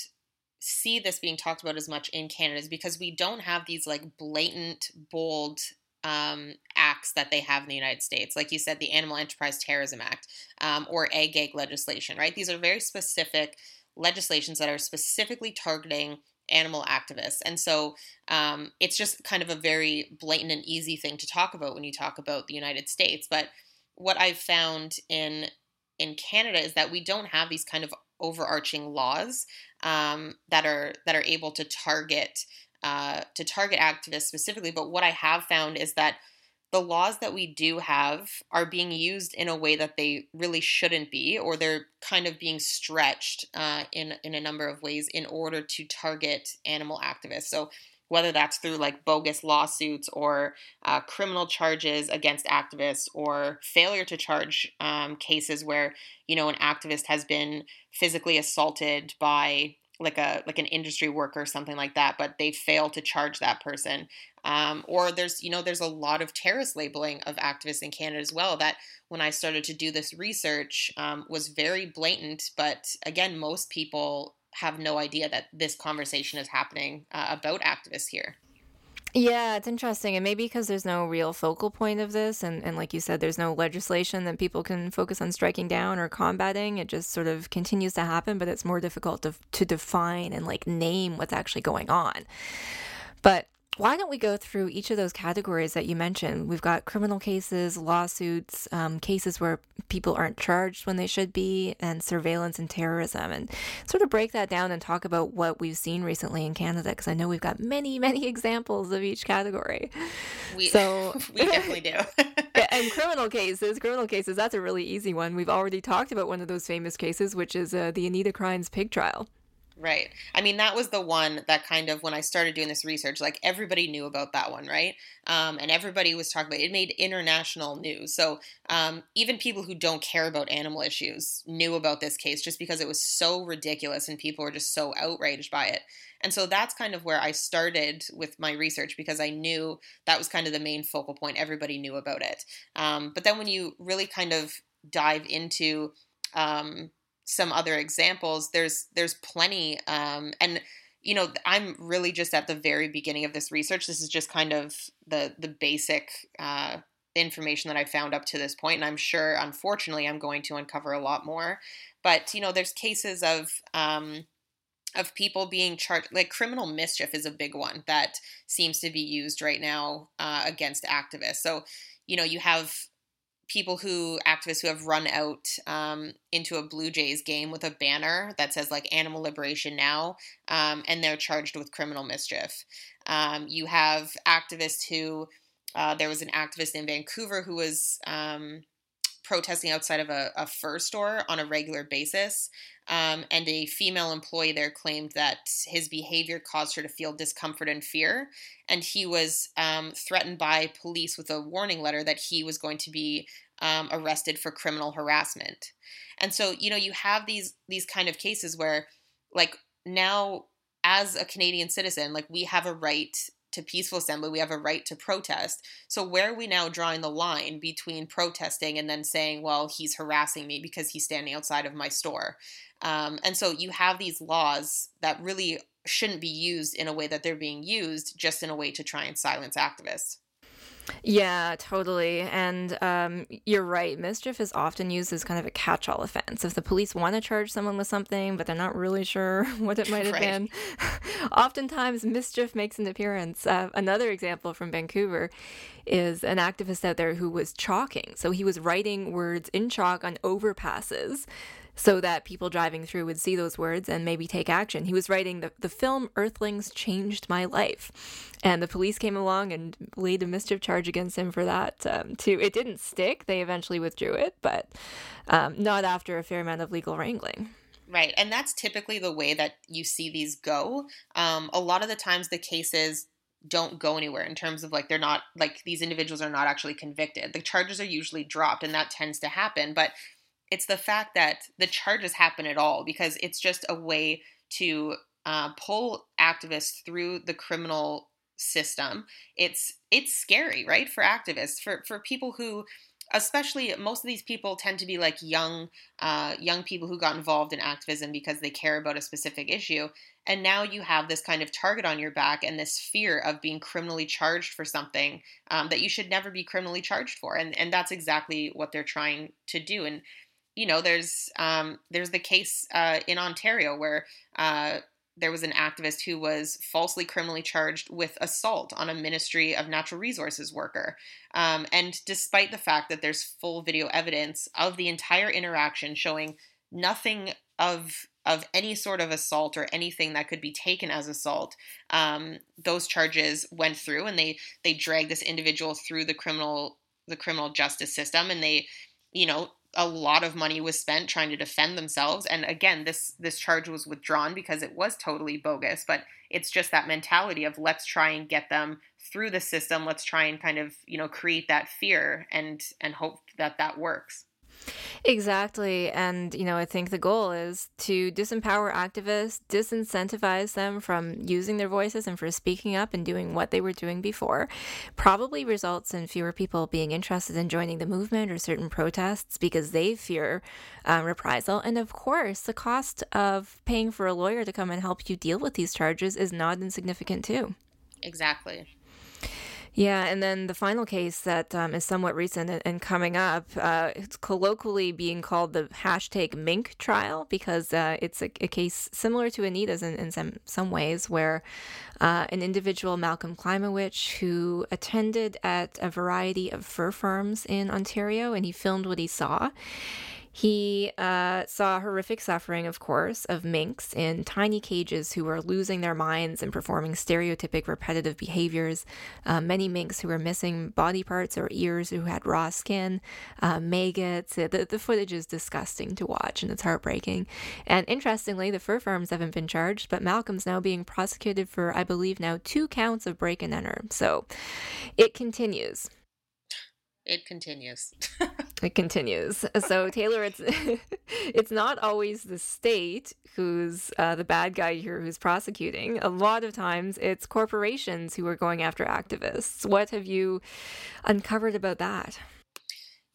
see this being talked about as much in Canada is because we don't have these like blatant, bold um, acts that they have in the United States. Like you said, the Animal Enterprise Terrorism Act um, or ag-gag legislation, right? These are very specific legislations that are specifically targeting animal activists. And so um, it's just kind of a very blatant and easy thing to talk about when you talk about the United States. But what I've found in in Canada is that we don't have these kind of overarching laws um, that are that are able to target uh, to target activists specifically. But what I have found is that the laws that we do have are being used in a way that they really shouldn't be, or they're kind of being stretched uh, in in a number of ways in order to target animal activists. So whether that's through like bogus lawsuits or uh, criminal charges against activists or failure to charge um, cases where you know an activist has been physically assaulted by like a like an industry worker or something like that but they fail to charge that person. Um, or there's you know there's a lot of terrorist labeling of activists in canada as well that when i started to do this research um, was very blatant but again most people have no idea that this conversation is happening uh, about activists here. Yeah, it's interesting. And maybe because there's no real focal point of this, and, and like you said, there's no legislation that people can focus on striking down or combating. It just sort of continues to happen, but it's more difficult to, to define and like name what's actually going on. But why don't we go through each of those categories that you mentioned? We've got criminal cases, lawsuits, um, cases where people aren't charged when they should be, and surveillance and terrorism, and sort of break that down and talk about what we've seen recently in Canada, because I know we've got many, many examples of each category. We, so we definitely do. and criminal cases, criminal cases, that's a really easy one. We've already talked about one of those famous cases, which is uh, the Anita Krajnc's pig trial. Right. I mean, that was the one that kind of, when I started doing this research, like everybody knew about that one, right? Um, and everybody was talking about it. It made international news. So um, even people who don't care about animal issues knew about this case just because it was so ridiculous and people were just so outraged by it. And so that's kind of where I started with my research because I knew that was kind of the main focal point. Everybody knew about it. Um, but then when you really kind of dive into, um, some other examples, there's there's plenty, um, and you know I'm really just at the very beginning of this research. This is just kind of the the basic uh, information that I found up to this point, and I'm sure, unfortunately, I'm going to uncover a lot more. But you know, there's cases of um, of people being charged like criminal mischief is a big one that seems to be used right now uh, against activists so you know you have people who activists who have run out um, into a Blue Jays game with a banner that says like "Animal Liberation Now," um, and they're charged with criminal mischief. Um, you have activists who uh, there was an activist in Vancouver who was um, protesting outside of a, a, fur store on a regular basis. Um, and a female employee there claimed that his behavior caused her to feel discomfort and fear. And he was um, threatened by police with a warning letter that he was going to be um, arrested for criminal harassment. And so, you know, you have these these kind of cases where, like, now as a Canadian citizen, like we have a right to peaceful assembly, we have a right to protest. So where are we now drawing the line between protesting and then saying, well, he's harassing me because he's standing outside of my store? Um, and so you have these laws that really shouldn't be used in a way that they're being used, just in a way to try and silence activists. Yeah, totally. And um, you're right. Mischief is often used as kind of a catch all offense. If the police want to charge someone with something, but they're not really sure what it might have right. been, oftentimes mischief makes an appearance. Uh, another example from Vancouver is an activist out there who was chalking. So he was writing words in chalk on overpasses so that people driving through would see those words and maybe take action. He was writing the, the film Earthlings Changed My Life. And the police came along and laid a mischief charge against him for that, um, too. It didn't stick. They eventually withdrew it, but um, not after a fair amount of legal wrangling. Right. And that's typically the way that you see these go. Um, a lot of the times the cases don't go anywhere in terms of like they're not like these individuals are not actually convicted. The charges are usually dropped and that tends to happen, but it's the fact that the charges happen at all because it's just a way to uh, pull activists through the criminal system. It's it's scary, right, for activists, for for people who especially most of these people tend to be like young uh, young people who got involved in activism because they care about a specific issue and now you have this kind of target on your back and this fear of being criminally charged for something um, that you should never be criminally charged for and and that's exactly what they're trying to do and you know there's um, there's the case uh, in ontario where uh, there was an activist who was falsely criminally charged with assault on a Ministry of Natural Resources worker. Um, and despite the fact that there's full video evidence of the entire interaction showing nothing of of any sort of assault or anything that could be taken as assault, um, those charges went through, and they they dragged this individual through the criminal the criminal justice system, and they, you know, a lot of money was spent trying to defend themselves and again this this charge was withdrawn because it was totally bogus but it's just that mentality of let's try and get them through the system. Let's try and kind of you know create that fear and and hope that that works Exactly. And, you know, I think the goal is to disempower activists, disincentivize them from using their voices and for speaking up and doing what they were doing before. Probably results in fewer people being interested in joining the movement or certain protests because they fear uh, reprisal. And of course, the cost of paying for a lawyer to come and help you deal with these charges is not insignificant, too. Exactly. Yeah, and then the final case that um, is somewhat recent and, coming up, uh, it's colloquially being called the hashtag Mink trial because uh, it's a, a, case similar to Anita's in, in some, some ways, where uh, an individual, Malcolm Klimowicz, who attended at a variety of fur farms in Ontario and he filmed what he saw. He uh, saw horrific suffering, of course, of minks in tiny cages who were losing their minds and performing stereotypic repetitive behaviors. Uh, many minks who were missing body parts or ears, who had raw skin, uh, maggots. The, the footage is disgusting to watch and it's heartbreaking. And interestingly, the fur farms haven't been charged, but Malcolm's now being prosecuted for, I believe, now two counts of break and enter. So it continues it continues. it continues. So Taylor, it's it's not always the state who's uh, the bad guy here who's prosecuting. A lot of times, it's corporations who are going after activists. What have you uncovered about that?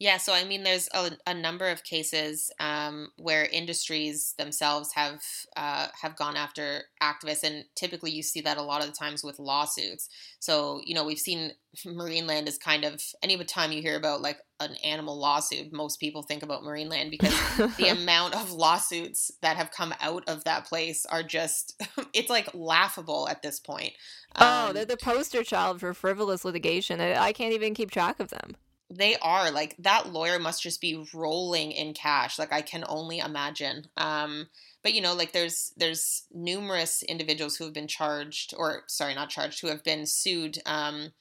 Yeah, so I mean, there's a, a number of cases um, where industries themselves have uh, have gone after activists, and typically you see that a lot of the times with lawsuits. So you know, we've seen Marineland is kind of any time you hear about like an animal lawsuit, most people think about Marineland because the amount of lawsuits that have come out of that place are just it's like laughable at this point. Oh, um, they're the poster child for frivolous litigation. I can't even keep track of them they are like that lawyer must just be rolling in cash like i can only imagine um but you know like there's there's numerous individuals who have been charged or sorry not charged who have been sued um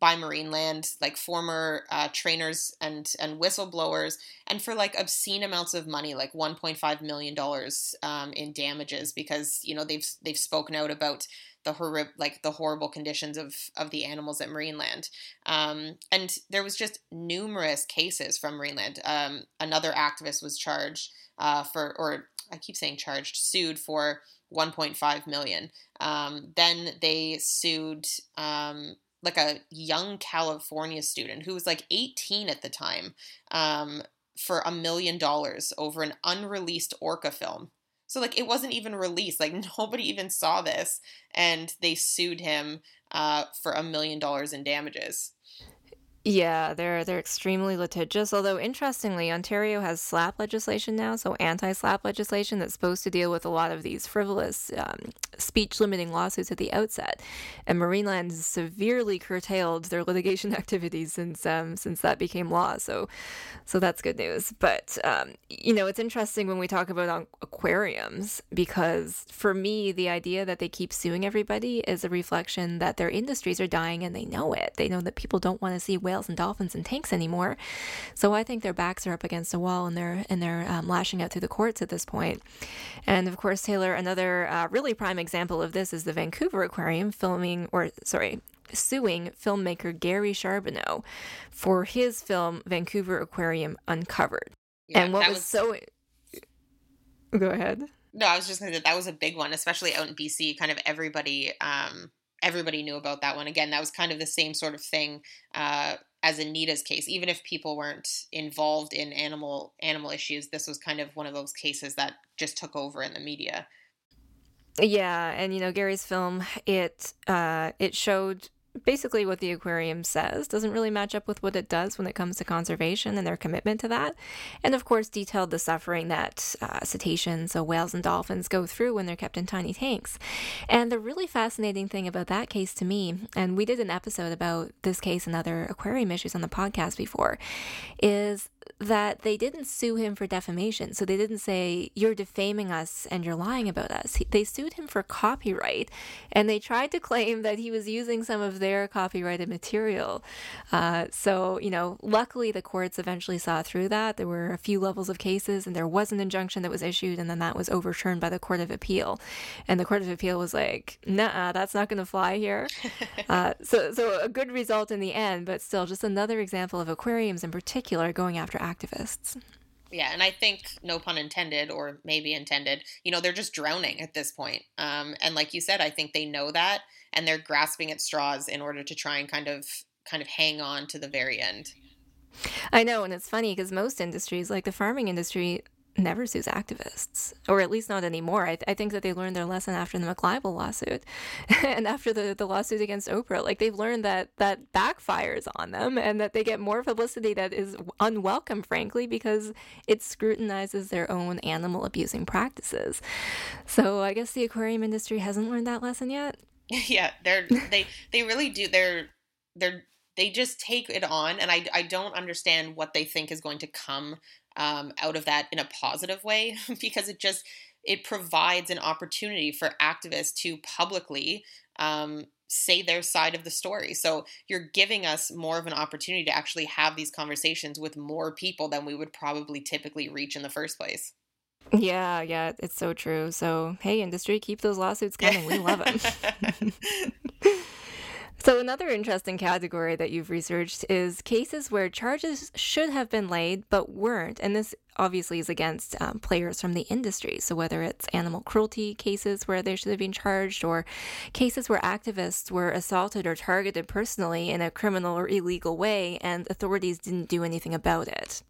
by Marineland, like former uh, trainers and and whistleblowers, and for like obscene amounts of money, like 1.5 million dollars um, in damages, because you know they've they've spoken out about the horrible like the horrible conditions of of the animals at Marineland. Um, and there was just numerous cases from Marineland. Um, another activist was charged uh, for, or I keep saying charged, sued for 1.5 million. Um, then they sued um, like a young California student who was like 18 at the time um, for a million dollars over an unreleased orca film. So like it wasn't even released. Like nobody even saw this, and they sued him uh, for a million dollars in damages. Yeah, they're they're extremely litigious. Although interestingly, Ontario has SLAPP legislation now, so anti-SLAPP legislation that's supposed to deal with a lot of these frivolous um, speech-limiting lawsuits at the outset. And Marineland severely curtailed their litigation activities since um, since that became law. So, so that's good news. But um, you know, it's interesting when we talk about aquariums because for me, the idea that they keep suing everybody is a reflection that their industries are dying and they know it. They know that people don't want to see whales whales and dolphins in tanks anymore. So I think their backs are up against a wall and they're and they're um, lashing out through the courts at this point. And of course, Taylor, another uh, really prime example of this is the Vancouver Aquarium filming, or sorry, suing filmmaker Gary Charbonneau for his film Vancouver Aquarium Uncovered. Yeah, and what was, was so Go ahead. No, I was just going to that was a big one, especially out in BC. Kind of everybody, um, everybody knew about that one. Again, that was kind of the same sort of thing uh, as Anita's case. Even if people weren't involved in animal animal issues, this was kind of one of those cases that just took over in the media. Yeah, and you know Gary's film it uh, it showed basically what the aquarium says doesn't really match up with what it does when it comes to conservation and their commitment to that. And of course, detailed the suffering that uh, cetaceans, so whales and dolphins, go through when they're kept in tiny tanks. And the really fascinating thing about that case to me, and we did an episode about this case and other aquarium issues on the podcast before, is that they didn't sue him for defamation. So they didn't say, You're defaming us and you're lying about us. They sued him for copyright and they tried to claim that he was using some of their copyrighted material. Uh, so, you know, luckily the courts eventually saw through that. There were a few levels of cases and there was an injunction that was issued and then that was overturned by the Court of Appeal. And the Court of Appeal was like, Nah, that's not going to fly here. uh, so, so a good result in the end, but still just another example of aquariums in particular going after activists. Yeah, and I think no pun intended, or maybe intended. You know, they're just drowning at this point. Um, and like you said, I think they know that, and they're grasping at straws in order to try and kind of kind of hang on to the very end. I know, and it's funny because most industries, like the farming industry, never sues activists, or at least not anymore. I, th- I think that they learned their lesson after the McLibel lawsuit and after the, the lawsuit against Oprah. Like they've learned that that backfires on them and that they get more publicity that is unwelcome, frankly, because it scrutinizes their own animal abusing practices. So I guess the aquarium industry hasn't learned that lesson yet. yeah, they're they they really do. They're they're they just take it on and I, I don't understand what they think is going to come um, out of that in a positive way because it just it provides an opportunity for activists to publicly um, say their side of the story. So you're giving us more of an opportunity to actually have these conversations with more people than we would probably typically reach in the first place. Yeah, yeah, it's so true. So, hey, industry, keep those lawsuits coming. We love them. So, another interesting category that you've researched is cases where charges should have been laid but weren't. And this obviously is against um, players from the industry. So, whether it's animal cruelty cases where they should have been charged, or cases where activists were assaulted or targeted personally in a criminal or illegal way and authorities didn't do anything about it.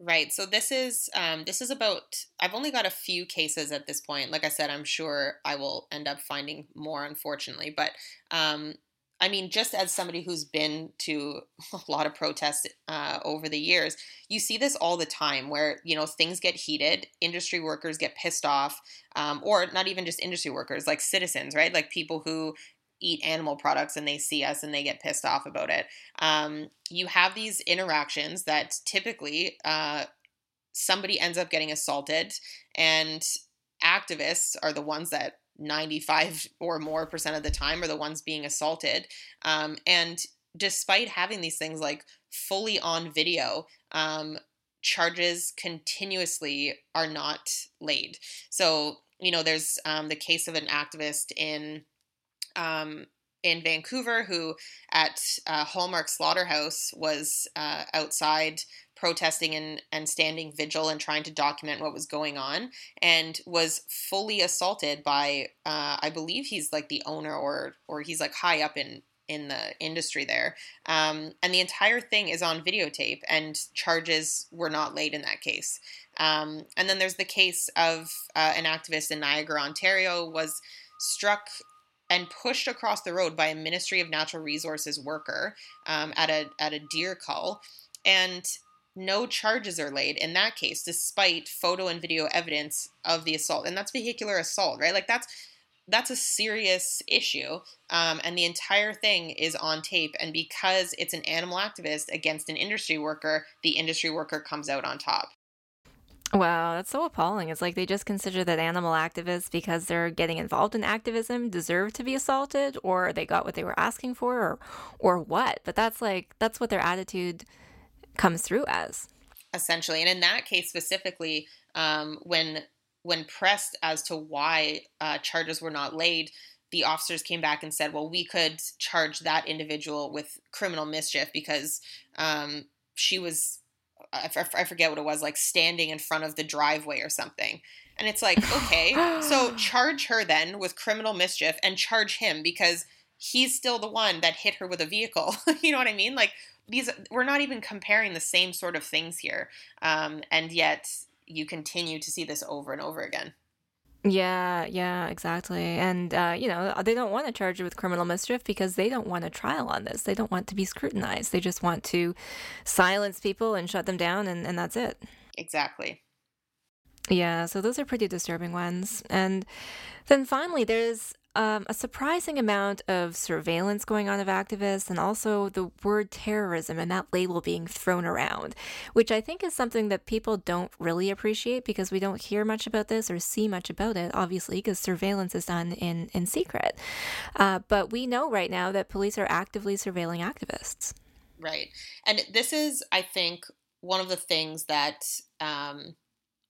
Right. So this is um, this is about. I've only got a few cases at this point. Like I said, I'm sure I will end up finding more, unfortunately. But um, I mean, just as somebody who's been to a lot of protests uh, over the years, you see this all the time where, you know, things get heated, industry workers get pissed off, um, or not even just industry workers, like citizens, right? Like people who eat animal products and they see us and they get pissed off about it. Um, you have these interactions that typically uh, somebody ends up getting assaulted, and activists are the ones that 95 or more percent of the time are the ones being assaulted. Um, and despite having these things like fully on video, um, charges continuously are not laid. So, you know, there's um, the case of an activist in um, in Vancouver who at uh, Hallmark Slaughterhouse was uh, outside protesting and, and standing vigil and trying to document what was going on and was fully assaulted by uh, i believe he's like the owner or or he's like high up in in the industry there. Um, and the entire thing is on videotape and charges were not laid in that case. Um, and then there's the case of uh, an activist in niagara ontario was struck and pushed across the road by a Ministry of Natural Resources worker um, at a at a deer cull, and no charges are laid in that case, despite photo and video evidence of the assault. And that's vehicular assault, right? Like that's that's a serious issue. Um, and the entire thing is on tape. And because it's an animal activist against an industry worker, the industry worker comes out on top. Wow, that's so appalling. It's like they just consider that animal activists, because they're getting involved in activism, deserve to be assaulted, or they got what they were asking for, or, or what. But that's like, that's what their attitude comes through as. Essentially. And in that case specifically, um, when when pressed as to why uh, charges were not laid, the officers came back and said, well, we could charge that individual with criminal mischief because um, she was I, I forget what it was, like standing in front of the driveway or something. And it's like, okay, so charge her then with criminal mischief and charge him because he's still the one that hit her with a vehicle. you know what I mean? Like these, we're not even comparing the same sort of things here, um, and yet you continue to see this over and over again. Yeah, yeah, exactly. And, uh, you know, they don't want to charge you with criminal mischief because they don't want a trial on this. They don't want to be scrutinized. They just want to silence people and shut them down, and, and that's it. Exactly. Yeah, so those are pretty disturbing ones. And then finally, there's um, a surprising amount of surveillance going on of activists and also the word terrorism and that label being thrown around, which I think is something that people don't really appreciate because we don't hear much about this or see much about it, obviously, because surveillance is done in, in secret. Uh, but we know right now that police are actively surveilling activists. Right. And this is, I think, one of the things that. Um,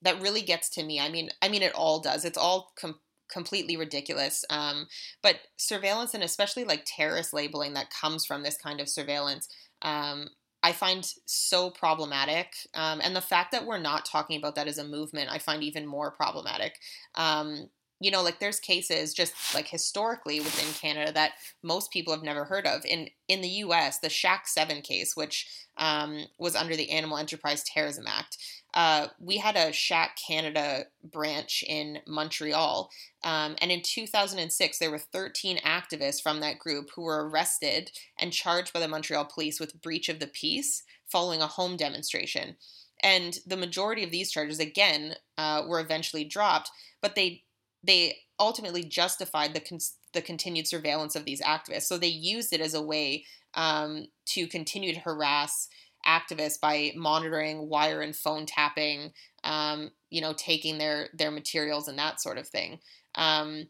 that really gets to me. I mean, I mean, it all does. It's all com- completely ridiculous. Um, but surveillance and especially like terrorist labeling that comes from this kind of surveillance, um, I find so problematic. Um, and the fact that we're not talking about that as a movement, I find even more problematic. Um, you know, like there's cases just like historically within Canada that most people have never heard of. In in the U.S., the SHAC Seven case, which um, was under the Animal Enterprise Terrorism Act, uh, we had a SHAC Canada branch in Montreal. Um, and in 2006, there were 13 activists from that group who were arrested and charged by the Montreal police with breach of the peace following a home demonstration. And the majority of these charges, again, uh, were eventually dropped, but they they ultimately justified the con- the continued surveillance of these activists. So they used it as a way um, to continue to harass activists by monitoring wire and phone tapping, um, you know, taking their their materials and that sort of thing. Um,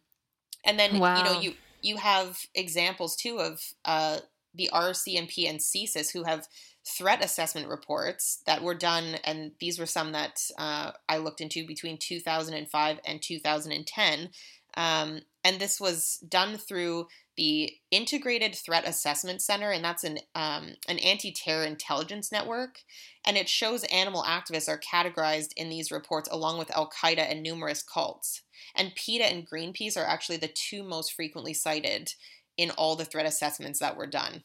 and then wow. you know you you have examples too of uh, the RCMP and CSIS who have threat assessment reports that were done, and these were some that uh, I looked into between 2005 and 2010. Um, and this was done through the Integrated Threat Assessment Center, and that's an um, an anti-terror intelligence network. And it shows animal activists are categorized in these reports along with Al Qaeda and numerous cults. And PETA and Greenpeace are actually the two most frequently cited in all the threat assessments that were done.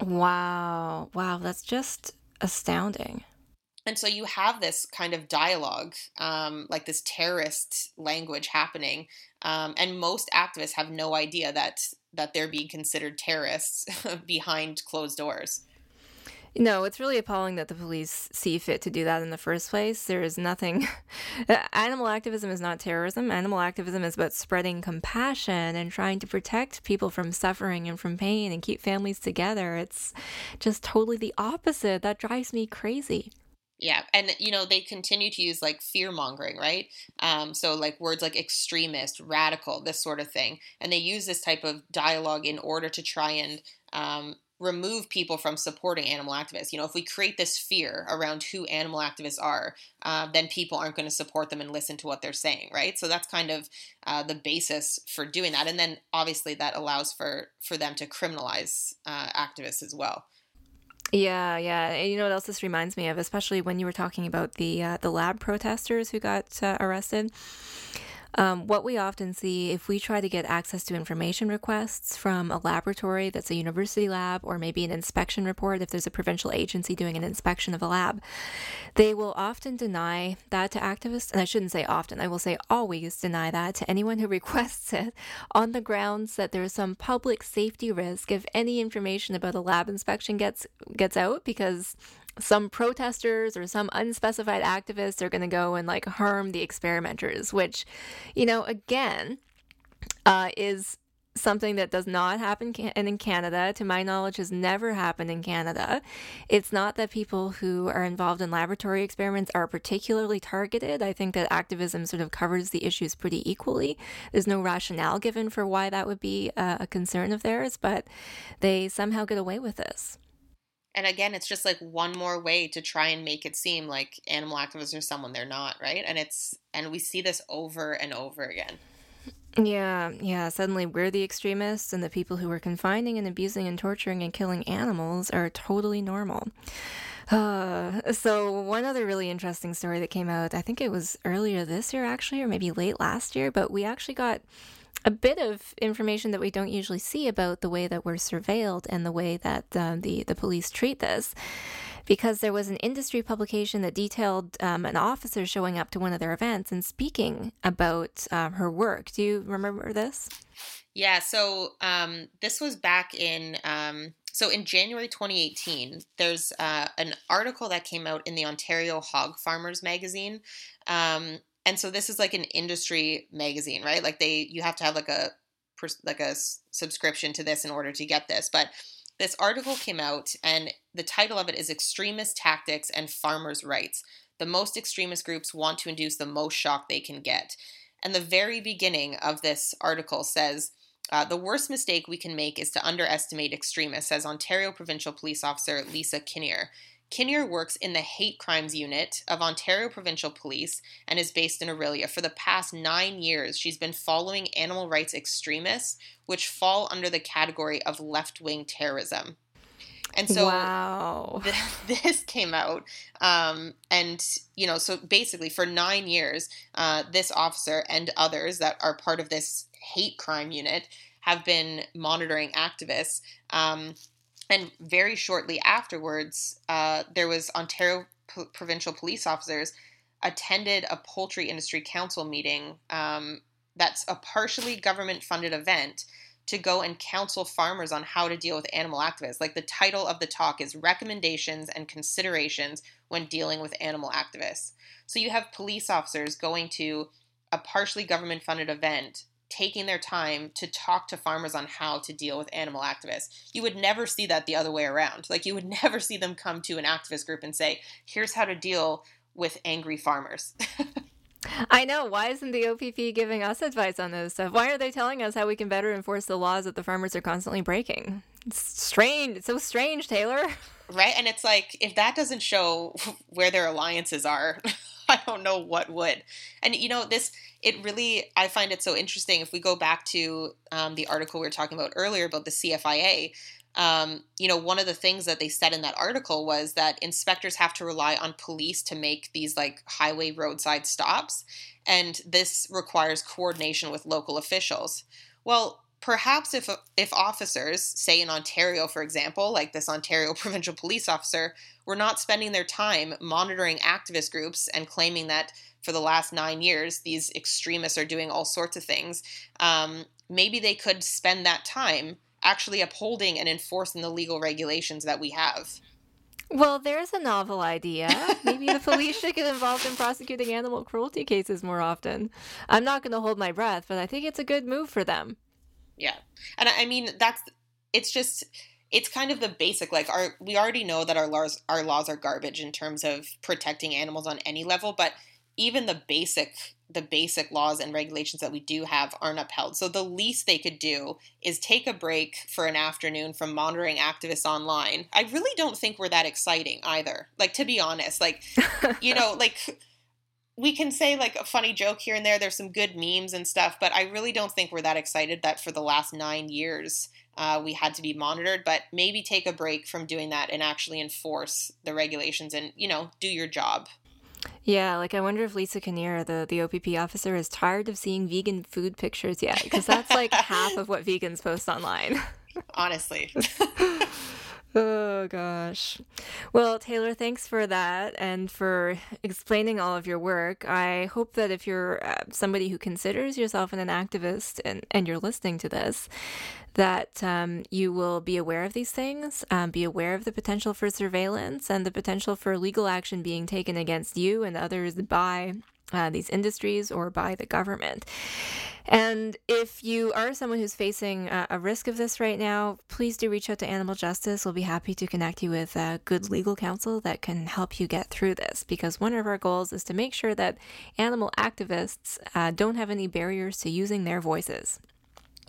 Wow, wow, that's just astounding. And so you have this kind of dialogue, um, like this terrorist language happening, um, and most activists have no idea that that they're being considered terrorists behind closed doors. No, it's really appalling that the police see fit to do that in the first place. There is nothing. Animal activism is not terrorism. Animal activism is about spreading compassion and trying to protect people from suffering and from pain and keep families together. It's just totally the opposite. That drives me crazy. Yeah, and you know they continue to use like fear mongering, right? Um, so like words like extremist, radical, this sort of thing, and they use this type of dialogue in order to try and um, remove people from supporting animal activists. You know, if we create this fear around who animal activists are, uh, then people aren't going to support them and listen to what they're saying, right? So that's kind of uh, the basis for doing that, and then obviously that allows for for them to criminalize uh, activists as well. Yeah, yeah. And you know what else this reminds me of, especially when you were talking about the uh, the lab protesters who got uh, arrested. Um, what we often see if we try to get access to information requests from a laboratory that's a university lab or maybe an inspection report, if there's a provincial agency doing an inspection of a lab, they will often deny that to activists. And I shouldn't say often, I will say always deny that to anyone who requests it on the grounds that there's some public safety risk if any information about a lab inspection gets gets out because some protesters or some unspecified activists are going to go and like harm the experimenters, which, you know, again, uh, is something that does not happen in Canada. To my knowledge, has never happened in Canada. It's not that people who are involved in laboratory experiments are particularly targeted. I think that activism sort of covers the issues pretty equally. There's no rationale given for why that would be a concern of theirs, but they somehow get away with this. And again, it's just like one more way to try and make it seem like animal activists are someone they're not, right? And it's and we see this over and over again. Yeah, yeah. Suddenly we're the extremists, and the people who are confining and abusing and torturing and killing animals are totally normal. Uh, so, one other really interesting story that came out, I think it was earlier this year actually, or maybe late last year, but we actually got a bit of information that we don't usually see about the way that we're surveilled and the way that uh, the, the police treat this because there was an industry publication that detailed um, an officer showing up to one of their events and speaking about um, her work. Do you remember this? Yeah, so um, this was back in um, so in January 2018. There's uh, an article that came out in the Ontario Hog Farmers magazine, um, and so this is like an industry magazine, right? Like they you have to have like a like a subscription to this in order to get this, but this article came out, and the title of it is Extremist Tactics and Farmers' Rights. The most extremist groups want to induce the most shock they can get. And the very beginning of this article says, uh, the worst mistake we can make is to underestimate extremists, says Ontario Provincial Police Officer Lisa Kinnear. Kinnear works in the Hate Crimes Unit of Ontario Provincial Police and is based in Orillia. For the past nine years, she's been following animal rights extremists, which fall under the category of left wing terrorism. And so wow. th- this came out. Um, and, you know, so basically for nine years, uh, this officer and others that are part of this hate crime unit have been monitoring activists. Um, and very shortly afterwards, uh, there was Ontario P- provincial police officers attended a poultry industry council meeting. Um, that's a partially government funded event to go and counsel farmers on how to deal with animal activists. Like the title of the talk is Recommendations and Considerations when Dealing with Animal Activists. So you have police officers going to a partially government funded event taking their time to talk to farmers on how to deal with animal activists. You would never see that the other way around. Like you would never see them come to an activist group and say, "Here's how to deal with angry farmers." I know. Why isn't the OPP giving us advice on this stuff? Why are they telling us how we can better enforce the laws that the farmers are constantly breaking? It's strange. It's so strange, Taylor. Right? And it's like, if that doesn't show where their alliances are, I don't know what would. And, you know, this it really i find it so interesting if we go back to um, the article we were talking about earlier about the cfia um, you know one of the things that they said in that article was that inspectors have to rely on police to make these like highway roadside stops and this requires coordination with local officials well perhaps if if officers say in Ontario for example like this Ontario provincial police officer were not spending their time monitoring activist groups and claiming that for the last nine years, these extremists are doing all sorts of things. Um, maybe they could spend that time actually upholding and enforcing the legal regulations that we have. Well, there's a novel idea. Maybe the police should get involved in prosecuting animal cruelty cases more often. I'm not going to hold my breath, but I think it's a good move for them. Yeah. And I mean, that's it's just it's kind of the basic like our we already know that our laws our laws are garbage in terms of protecting animals on any level, but even the basic the basic laws and regulations that we do have aren't upheld. So the least they could do is take a break for an afternoon from monitoring activists online. I really don't think we're that exciting either. Like to be honest, like you know, like we can say like a funny joke here and there. There's some good memes and stuff, but I really don't think we're that excited that for the last nine years uh, we had to be monitored. But maybe take a break from doing that and actually enforce the regulations and you know do your job. Yeah, like I wonder if Lisa Kinnear, the, the OPP officer, is tired of seeing vegan food pictures yet, because that's like half of what vegans post online. Honestly. oh gosh. Well, Taylor, thanks for that and for explaining all of your work. I hope that if you're uh, somebody who considers yourself an activist and, and you're listening to this, that um, you will be aware of these things, um, be aware of the potential for surveillance and the potential for legal action being taken against you and others by uh, these industries or by the government. And if you are someone who's facing a, a, risk of this right now, please do reach out to Animal Justice. We'll be happy to connect you with a good legal counsel that can help you get through this. Because one of our goals is to make sure that animal activists uh, don't have any barriers to using their voices.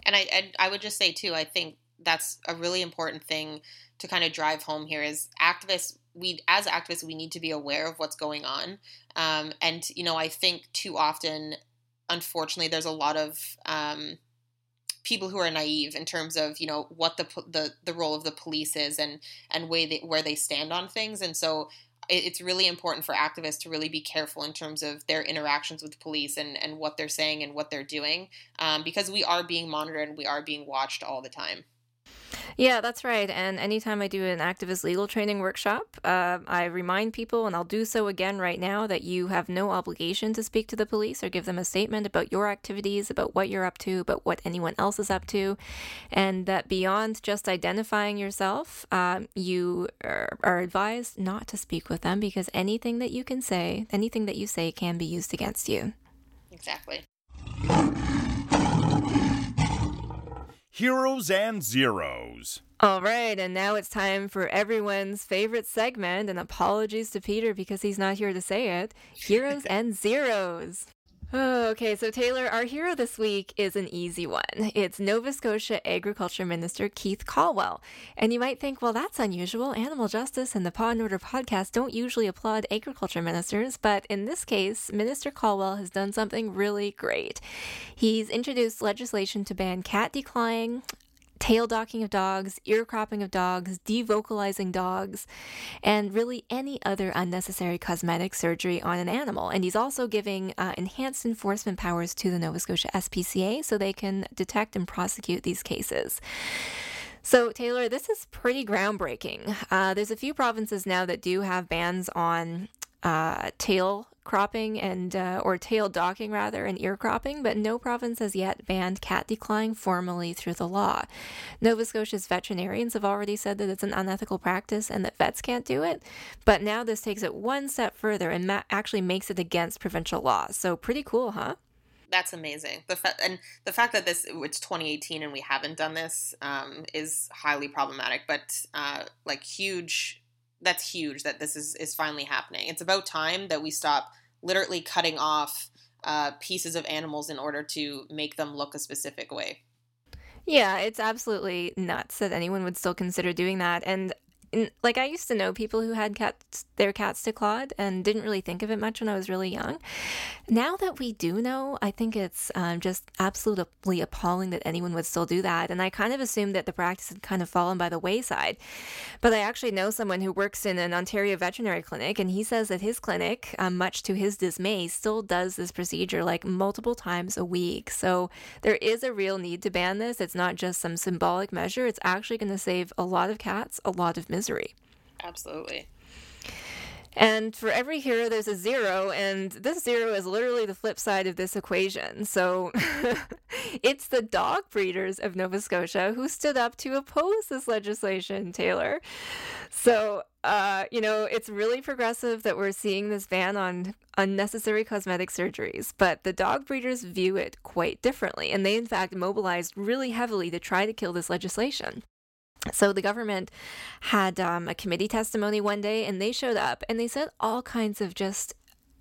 And I, I, I would just say too, I think that's a really important thing to kind of drive home here is activists we as activists we need to be aware of what's going on. Um, and you know i think too often unfortunately there's a lot of um, people who are naive in terms of you know what the the the role of the police is and and way they, where they stand on things. And so it's really important for activists to really be careful in terms of their interactions with police and, and what they're saying and what they're doing um, because we are being monitored and we are being watched all the time yeah, that's right. And anytime I do an activist legal training workshop, uh, I remind people, and I'll do so again right now, that you have no obligation to speak to the police or give them a statement about your activities, about what you're up to, about what anyone else is up to, and that beyond just identifying yourself, uh, you are, are advised not to speak with them because anything that you can say, anything that you say, can be used against you. Exactly. Heroes and Zeros. All right, and now it's time for everyone's favorite segment, and apologies to Peter because he's not here to say it Heroes and Zeros. Oh, okay, so Taylor, our hero this week is an easy one. It's Nova Scotia Agriculture Minister Keith Colwell. And you might think, well, that's unusual. Animal Justice and the Paw and Order podcast don't usually applaud agriculture ministers, but in this case, Minister Colwell has done something really great. He's introduced legislation to ban cat declawing, tail docking of dogs, ear cropping of dogs, devocalizing dogs, and really any other unnecessary cosmetic surgery on an animal. And he's also giving uh, enhanced enforcement powers to the Nova Scotia SPCA so they can detect and prosecute these cases. So, Taylor, this is pretty groundbreaking. Uh, there's a few provinces now that do have bans on uh, tail cropping and uh, or tail docking rather and ear cropping, but no province has yet banned cat declawing formally through the law. Nova Scotia's veterinarians have already said that it's an unethical practice and that vets can't do it, but now this takes it one step further and ma- actually makes it against provincial law. So pretty cool, huh? That's amazing. The fa- and the fact that this it's 2018 and we haven't done this um, is highly problematic, but uh, like huge that's huge that this is is finally happening. It's about time that we stop literally cutting off uh, pieces of animals in order to make them look a specific way. Yeah, it's absolutely nuts that anyone would still consider doing that. And like I used to know people who had cats, their cats to declawed and didn't really think of it much when I was really young. Now that we do know, I think it's um, just absolutely appalling that anyone would still do that. And I kind of assumed that the practice had kind of fallen by the wayside. But I actually know someone who works in an Ontario veterinary clinic, and he says that his clinic, um, much to his dismay, still does this procedure like multiple times a week. So there is a real need to ban this. It's not just some symbolic measure, it's actually going to save a lot of cats, a lot of misery. Absolutely. And for every hero, there's a zero, and this zero is literally the flip side of this equation. So it's the dog breeders of Nova Scotia who stood up to oppose this legislation, Taylor. So, uh, you know, it's really progressive that we're seeing this ban on unnecessary cosmetic surgeries, but the dog breeders view it quite differently, and they, in fact, mobilized really heavily to try to kill this legislation. So the government had um, a committee testimony one day, and they showed up and they said all kinds of just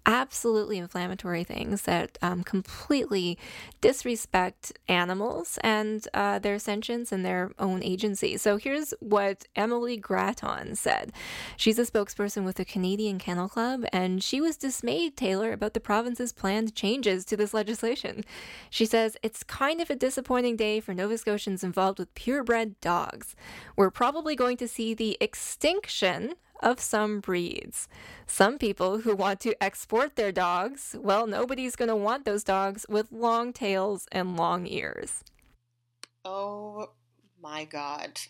absolutely inflammatory things that um, completely disrespect animals and uh, their sentience and their own agency. So here's what Emily Gratton said. She's a spokesperson with the Canadian Kennel Club, and she was dismayed, Taylor, about the province's planned changes to this legislation. She says, It's kind of a disappointing day for Nova Scotians involved with purebred dogs. We're probably going to see the extinction of some breeds. Some people who want to export their dogs, well, nobody's going to want those dogs with long tails and long ears. Oh my God.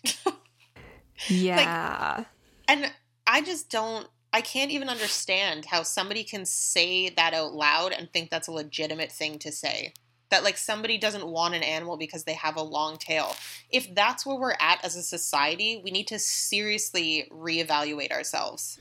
yeah. Like, and I just don't, I can't even understand how somebody can say that out loud and think that's a legitimate thing to say that like somebody doesn't want an animal because they have a long tail. If that's where we're at as a society, we need to seriously reevaluate ourselves.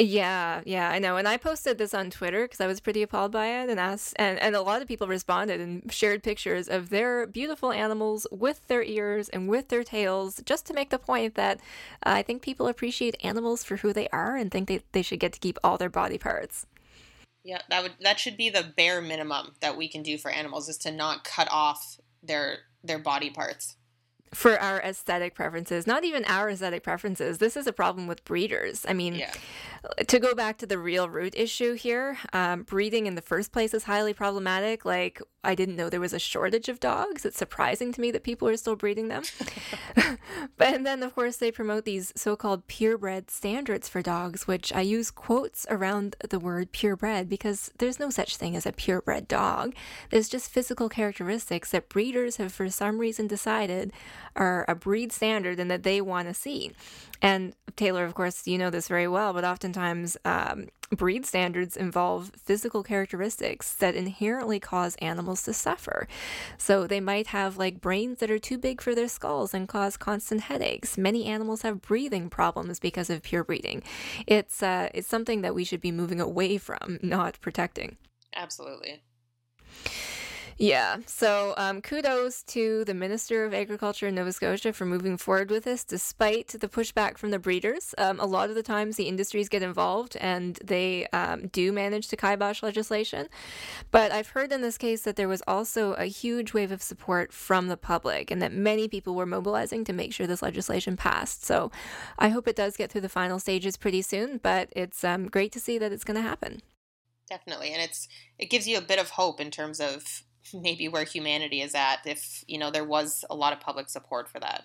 Yeah, yeah, I know. And I posted this on Twitter because I was pretty appalled by it and asked and, and a lot of people responded and shared pictures of their beautiful animals with their ears and with their tails just to make the point that uh, I think people appreciate animals for who they are and think they, they should get to keep all their body parts. Yeah, that would that should be the bare minimum that we can do for animals is to not cut off their their body parts for our aesthetic preferences, not even our aesthetic preferences. This is a problem with breeders. I mean, yeah. to go back to the real root issue here, um, breeding in the first place is highly problematic. Like, I didn't know there was a shortage of dogs. It's surprising to me that people are still breeding them. but and then, of course, they promote these so called purebred standards for dogs, which I use quotes around the word purebred because there's no such thing as a purebred dog. There's just physical characteristics that breeders have, for some reason, decided are a breed standard and that they want to see. And Taylor, of course, you know this very well, but oftentimes um, breed standards involve physical characteristics that inherently cause animals to suffer. So they might have like brains that are too big for their skulls and cause constant headaches. Many animals have breathing problems because of pure breeding. It's uh, it's something that we should be moving away from, not protecting. Absolutely. Yeah. So um, kudos to the Minister of Agriculture in Nova Scotia for moving forward with this, despite the pushback from the breeders. Um, a lot of the times the industries get involved and they um, do manage to kibosh legislation. But I've heard in this case that there was also a huge wave of support from the public and that many people were mobilizing to make sure this legislation passed. So I hope it does get through the final stages pretty soon, but it's um, great to see that it's going to happen. Definitely. And it's it gives you a bit of hope in terms of maybe where humanity is at if you know there was a lot of public support for that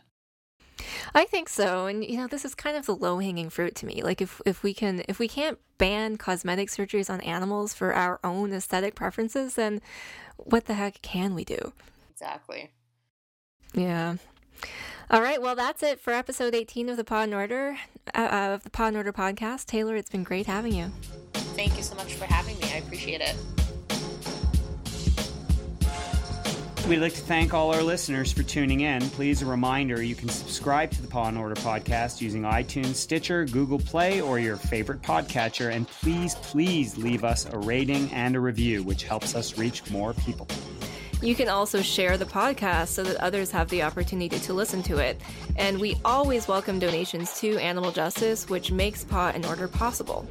I think so. And you know, this is kind of the low-hanging fruit to me. Like if if we can if we can't ban cosmetic surgeries on animals for our own aesthetic preferences, then what the heck can we do? Exactly. Yeah. All right, well that's it for episode 18 of the Paw and Order uh, of the Paw and Order podcast. Taylor, it's been great having you. Thank you so much for having me. I appreciate it. We'd like to thank all our listeners for tuning in. Please, a reminder you can subscribe to the Paw and Order podcast using iTunes, Stitcher, Google Play, or your favorite podcatcher. And please, please leave us a rating and a review, which helps us reach more people. You can also share the podcast so that others have the opportunity to listen to it. And we always welcome donations to Animal Justice, which makes Paw and Order possible.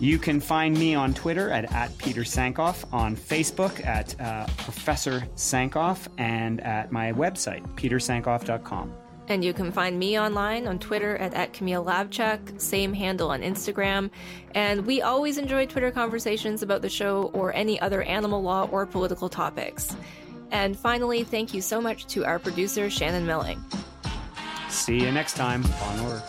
You can find me on Twitter at, at Peter Sankoff, on Facebook at uh, Professor Sankoff, and at my website, petersankoff.com. And you can find me online on Twitter at, at Camille Labchuk, same handle on Instagram. And we always enjoy Twitter conversations about the show or any other animal law or political topics. And finally, thank you so much to our producer, Shannon Milling. See you next time on Order.